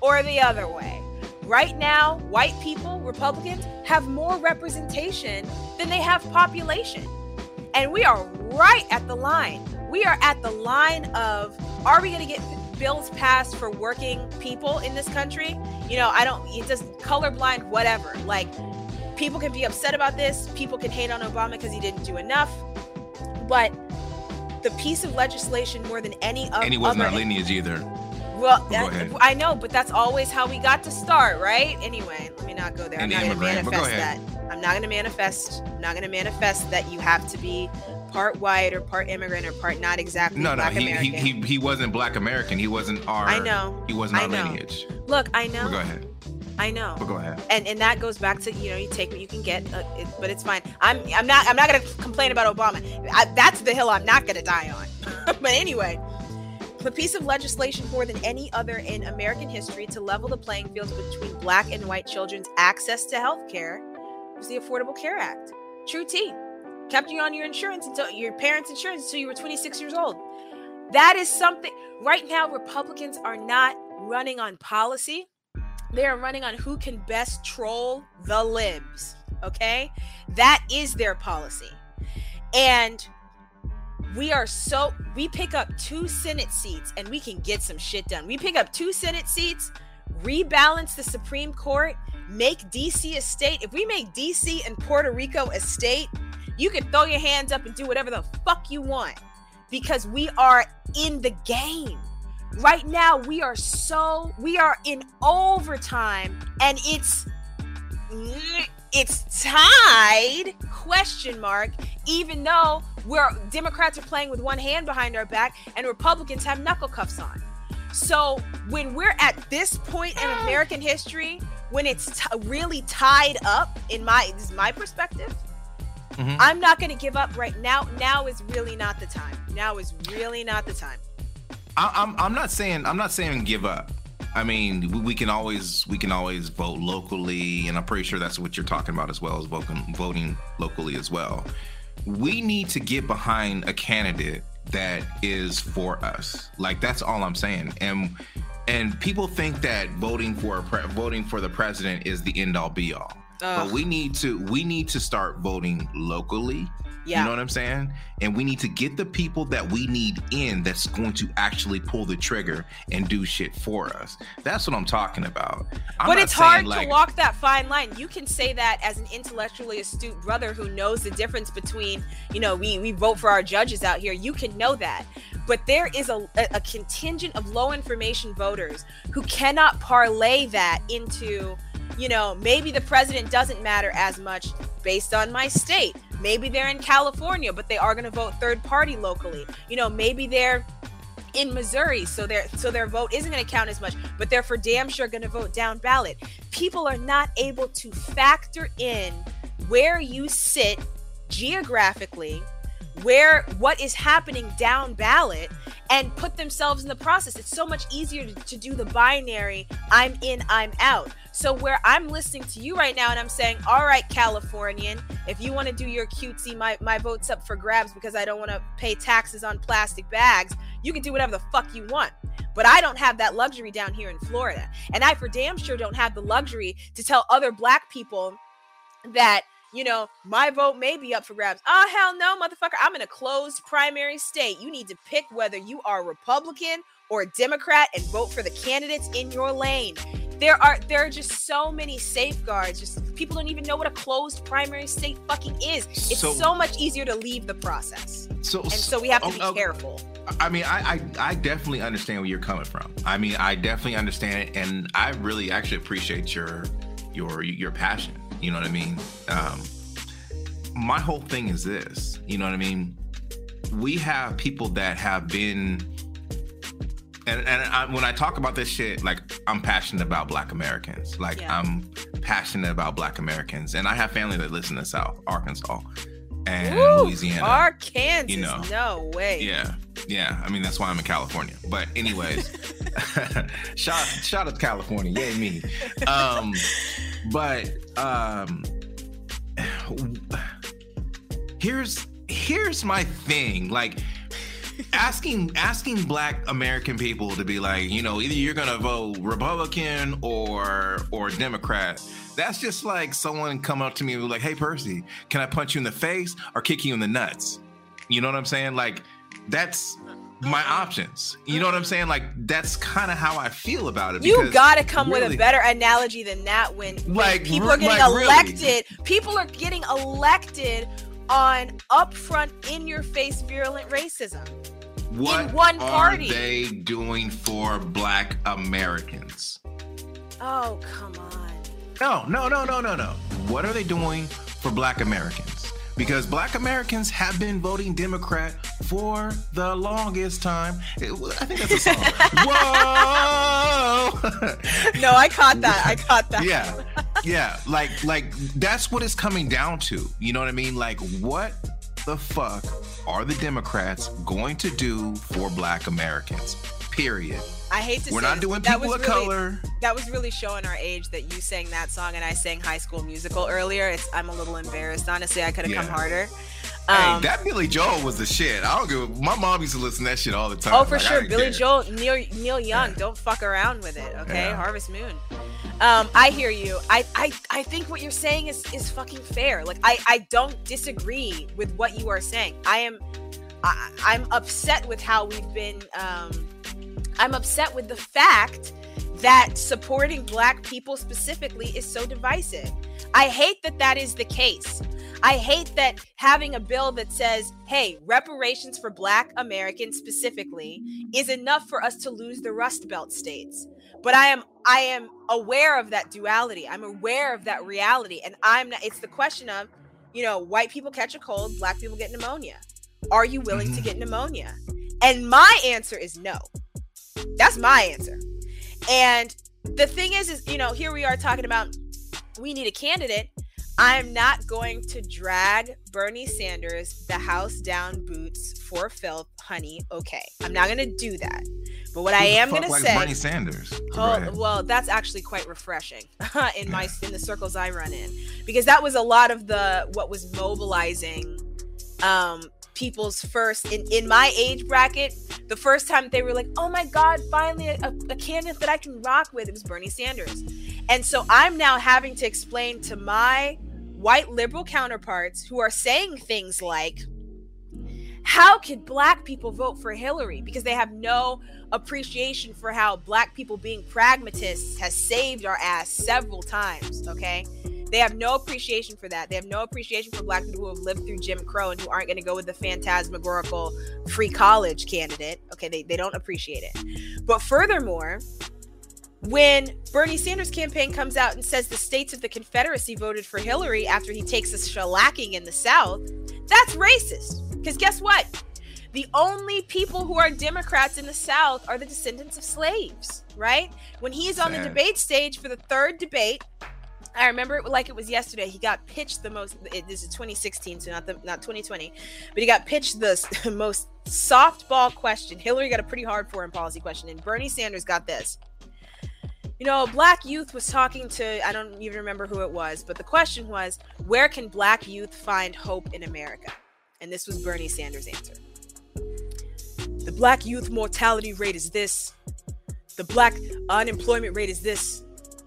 or the other way. Right now, white people, Republicans, have more representation than they have population. And we are right at the line. We are at the line of are we going to get bills passed for working people in this country? You know, I don't, it just colorblind, whatever. Like, people can be upset about this. People can hate on Obama because he didn't do enough. But the piece of legislation, more than any of and he wasn't other our lineage either. Well, that-. I know, but that's always how we got to start, right? Anyway, let me not go there. I'm And not going to manifest that. I'm not going to manifest. I'm not going to manifest that you have to be part white or part immigrant or part not exactly No, no, black he, he American. he he wasn't black American. He wasn't our I know. he wasn't our lineage. Look, I know. But go ahead. I know. But go ahead. and and that goes back to you know you take what you can get uh, it, but it's fine i'm i'm not i'm not gonna complain about obama I, that's the hill i'm not gonna die on <laughs> but anyway the piece of legislation more than any other in american history to level the playing fields between black and white children's access to health care was the affordable care act true t kept you on your insurance until your parents insurance until you were 26 years old that is something right now republicans are not running on policy they are running on who can best troll the libs. Okay. That is their policy. And we are so, we pick up two Senate seats and we can get some shit done. We pick up two Senate seats, rebalance the Supreme Court, make DC a state. If we make DC and Puerto Rico a state, you can throw your hands up and do whatever the fuck you want because we are in the game right now we are so we are in overtime and it's it's tied question mark even though we're democrats are playing with one hand behind our back and republicans have knuckle cuffs on so when we're at this point in american history when it's t- really tied up in my this is my perspective Mhm. i'm not going to give up right now now is really not the time now is really not the time I, I'm I'm not saying I'm not saying give up. I mean, we, we can always we can always vote locally, and I'm pretty sure that's what you're talking about as well as voting voting locally as well. We need to get behind a candidate that is for us. Like that's all I'm saying. And and people think that voting for a pre- voting for the president is the end all be all. Ugh, But we need to we need to start voting locally. Yeah You know what I'm saying? And we need to get the people that we need in that's going to actually pull the trigger and do shit for us. That's what I'm talking about. I'm but it's hard like, to walk that fine line. You can say that as an intellectually astute brother who knows the difference between, you know, we we vote for our judges out here. You can know that. But there is a, a, a contingent of low information voters who cannot parlay that into, you know, maybe the president doesn't matter as much based on my state. Maybe they're in California, but they are going to vote third party locally. You know, maybe they're in Missouri, so their so their vote isn't going to count as much, but they're for damn sure going to vote down ballot. People are not able to factor in where you sit geographically where what is happening down ballot and put themselves in the process. It's so much easier to, to, do the binary I'm in, I'm out. So where I'm listening to you right now and I'm saying, all right, Californian, if you want to do your cutesy, my, my vote's up for grabs because I don't want to pay taxes on plastic bags, you can do whatever the fuck you want. But I don't have that luxury down here in Florida. And I for damn sure don't have the luxury to tell other black people that – you know, my vote may be up for grabs. Oh, hell no, motherfucker. I'm in a closed primary state. You need to pick whether you are Republican or Democrat and vote for the candidates in your lane. There are there are just so many safeguards. Just people don't even know what a closed primary state fucking is. It's so, so much easier to leave the process. So and so we have to oh, be oh, careful. I mean, I, I I definitely understand where you're coming from. I mean, I definitely understand it, and I really actually appreciate your your your passion you know what I mean? Um, my whole thing is this. You know what I mean? We have people that have been, and, and I, when I talk about this shit, like I'm passionate about Black Americans. Like yeah. I'm passionate about Black Americans, and I have family that lives in the South, Arkansas and Woo, Louisiana. Arkansas, you know, no way. Yeah, yeah. I mean, that's why I'm in California. But anyways, <laughs> <laughs> shout shout out to California, yay me. <laughs> Um, but um, here's here's my thing, like asking asking black american people to be like you know either you're gonna vote republican or or democrat. That's just like someone come up to me and be like hey percy can i punch you in the face or kick you in the nuts? You know what i'm saying? Like that's my mm-hmm. options. You know what I'm mm-hmm. saying? Like that's kind of how I feel about it. You got to come really, with a better analogy than that. When, when like people are getting like elected, really. people are getting elected on upfront, in your face, virulent racism. What in one party. are they doing for Black Americans? Oh come on. No, no, no, no, no, no. What are they doing for Black Americans? Because black Americans have been voting Democrat for the longest time. It, I think that's a song. <laughs> Whoa! no, I caught that. I caught that. Yeah. Yeah. Like, like that's what it's coming down to. You know what I mean? Like, what the fuck are the Democrats going to do for black Americans? Period. I hate to We're not doing people of really, color. That was really showing our age that you sang that song and I sang High School Musical earlier. It's I'm a little embarrassed. Honestly, I could have yeah. come harder. Um, hey, that Billy Joel was the shit. I don't give. My mom used to listen to that shit all the time. Oh, for like, sure, Billy care. Joel, Neil Neil Young. Yeah. Don't fuck around with it, okay? Yeah. Harvest Moon. Um, I hear you. I, I I think what you're saying is is fucking fair. Like I I don't disagree with what you are saying. I am I, I'm upset with how we've been um I'm upset with the fact that supporting black people specifically is so divisive. I hate that that is the case. I hate that having a bill that says, hey, reparations for black Americans specifically is enough for us to lose the Rust Belt states. But I am I am aware of that duality. I'm aware of that reality. And I'm not it's the question of, you know, white people catch a cold, black people get pneumonia. Are you willing mm-hmm. to get pneumonia? And my answer is no. That's my answer. And the thing is, is, you know, here we are talking about we need a candidate. I'm not going to drag Bernie Sanders the house down boots for filth, honey. Okay. I'm not going to do that. But what Who I am going to say Bernie Sanders. Oh, well, that's actually quite refreshing <laughs> in my in the circles I run in because that was a lot of the what was mobilizing um people's first in in my age bracket the first time they were like oh my god finally a, a, candidate that i can rock with it was bernie sanders. And so i'm now having to explain to my white liberal counterparts who are saying things like how could black people vote for hillary? Because they have no appreciation for how black people being pragmatists has saved our ass several times okay they have no appreciation for that. They have no appreciation for black people who have lived through Jim Crow and who aren't going to go with the phantasmagorical free college candidate. Okay, they, they don't appreciate it. But furthermore, when Bernie Sanders' campaign comes out and says the states of the Confederacy voted for Hillary after he takes a shellacking in the South, that's racist. Because guess what? The only people who are Democrats in the South are the descendants of slaves, right? When he's on the debate stage for the third debate, I remember it like it was yesterday. He got pitched the most. It, this is 2016, so not the not 2020, but he got pitched the <laughs> most softball question. Hillary got a pretty hard foreign policy question, and Bernie Sanders got this. You know, black youth was talking to I don't even remember who it was, but the question was, where can black youth find hope in America? And this was Bernie Sanders' answer. The black youth mortality rate is this. The black unemployment rate is this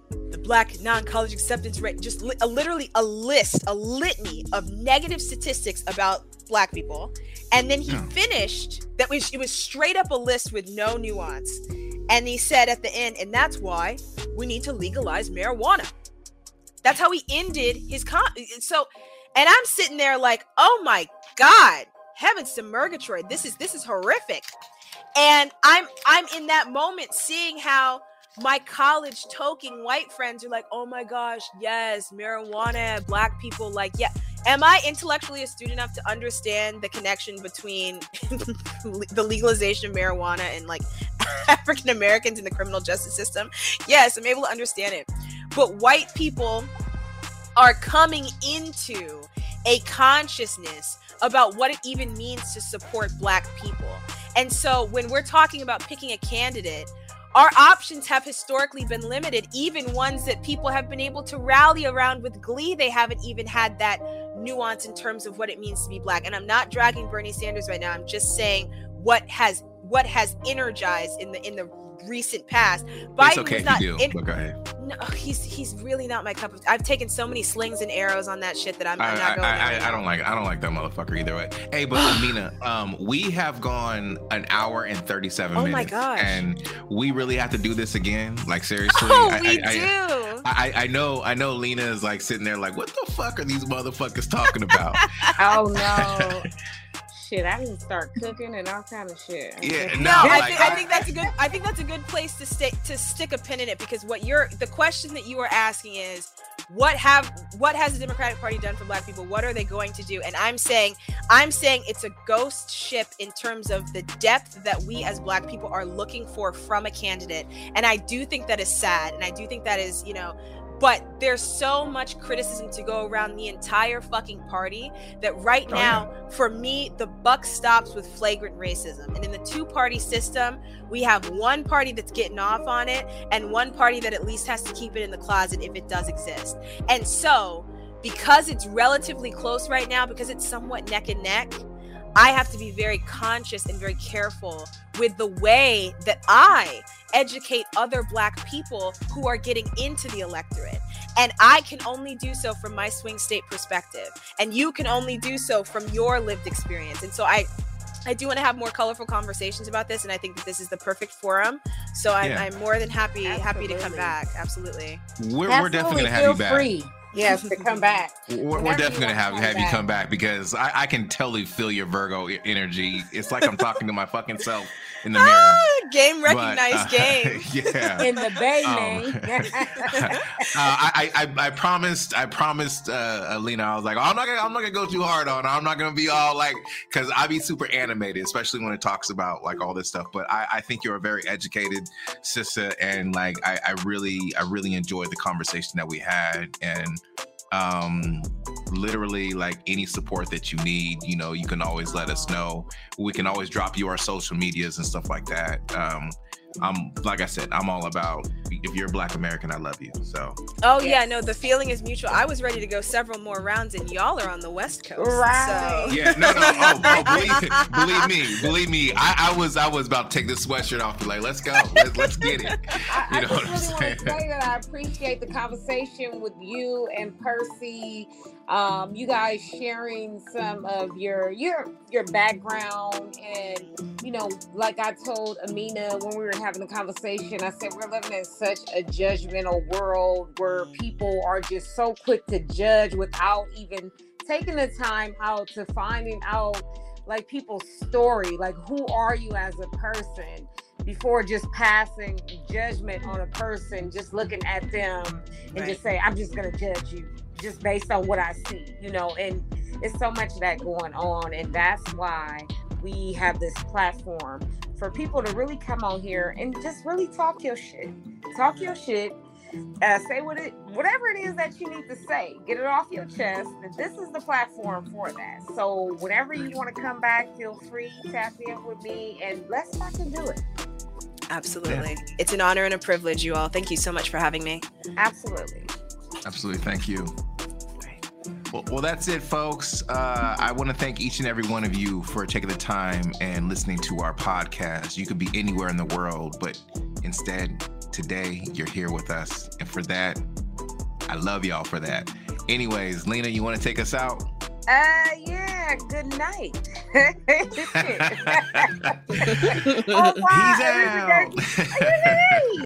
the black non-college acceptance rate just li- a, literally a list a litany of negative statistics about black people. And then he yeah. finished that was it was straight up a list with no nuance. And he said at the end and that's why we need to legalize marijuana. That's how he ended his con so and i'm sitting there like oh my god heavens to murgatroyd this is this is horrific. And i'm i'm in that moment seeing how my college toking white friends are like, oh my gosh, yes, marijuana, black people, like, yeah. Am I intellectually astute enough to understand the connection between <laughs> the legalization of marijuana and like <laughs> African Americans in the criminal justice system? Yes, I'm able to understand it. But white people are coming into a consciousness about what it even means to support black people. And so when we're talking about picking a candidate, our options have historically been limited, even ones that people have been able to rally around with glee. They haven't even had that nuance in terms of what it means to be black. And I'm not dragging Bernie Sanders right now. I'm just saying what has what has energized in the in the recent past. Biden it's okay not, you do. In, go ahead. No, he's he's really not my cup of. I've taken so many slings and arrows on that shit that I'm, I'm not going. I, I, I, don't like I don't like that motherfucker either way. Hey, but Amina, <sighs> um, we have gone an hour and thirty seven oh minutes. my gosh! And we really have to do this again. Like <laughs> seriously, oh, I, we do. I, I know I know Lena is like sitting there like, what the fuck are these motherfuckers talking about? <laughs> oh no <laughs> shit. I didn't start cooking and all kind of shit. Yeah, no, no I, think, I, I think that's a good. I think that's a good place to stick to stick a pin in it because what you're the question that you are asking is what have what has the Democratic Party done for Black people? What are they going to do? And I'm saying I'm saying it's a ghost ship in terms of the depth that we as Black people are looking for from a candidate. And I do think that is sad, and I do think that is you know but there's so much criticism to go around the entire fucking party that right oh, now, yeah. for me, the buck stops with flagrant racism. And in the two party system, we have one party that's getting off on it and one party that at least has to keep it in the closet if it does exist. And so, because it's relatively close right now, because it's somewhat neck and neck, I have to be very conscious and very careful with the way that I educate other Black people who are getting into the electorate. And I can only do so from my swing state perspective. And you can only do so from your lived experience. And so I I do want to have more colorful conversations about this, and I think that this is the perfect forum. So I'm, yeah. I'm more than happy Absolutely. happy to come back. Absolutely. We're, Absolutely. we're definitely gonna have Feel you back. Free. Yes, to come back. We're, we're definitely gonna have have back. you come back because I, I can totally feel your Virgo energy. It's like I'm talking to my fucking self in the mirror. Ah, game recognized but, uh, <laughs> game. Yeah. In the bay um, <laughs> uh, I, I I promised I promised uh, Alina I was like I'm not gonna I'm not gonna go too hard on her. I'm not gonna be all like because I be super animated, especially when it talks about like all this stuff. But I, I think you're a very educated sister, and like I, I really I really enjoyed the conversation that we had and um literally like any support that you need you know you can always let us know. We can always drop you our social medias and stuff like that. Um I'm like I said, I'm all about if you're a black American, I love you. So Oh yeah, no, the feeling is mutual. I was ready to go several more rounds and y'all are on the west coast. Right. So. Yeah, no, no, oh, oh believe, believe, me, believe me, I, I, was I was about to take this sweatshirt off and like, let's go. Let's, let's get it. <laughs> I, you know I just really want to say that I appreciate the conversation with you and Percy um, you guys sharing some of your your your background and you know like i told amina when we were having the conversation i said we're living in such a judgmental world where people are just so quick to judge without even taking the time out to finding out like people's story like who are you as a person before just passing judgment on a person, just looking at them and Right. just say, I'm just gonna judge you just based on what I see, you know, and it's so much of that going on, and that's why we have this platform for people to really come on here and just really talk your shit. Talk your shit. Uh, say what it, whatever it is that you need to say. Get it off your chest. And this is the platform for that. So whenever you want to come back, feel free tap in with me and let's fucking do it. Absolutely. It's an honor and a privilege, you all. Thank you so much for having me. Absolutely. Absolutely. Thank you. Well, well, that's it, folks. Uh, I want to thank each and every one of you for taking the time and listening to our podcast. You could be anywhere in the world, but instead, today, you're here with us. And for that, I love y'all for that. Anyways, Lena, you want to take us out? Uh, yeah. Good night. <laughs> <laughs> <laughs> Oh, wow. He's out.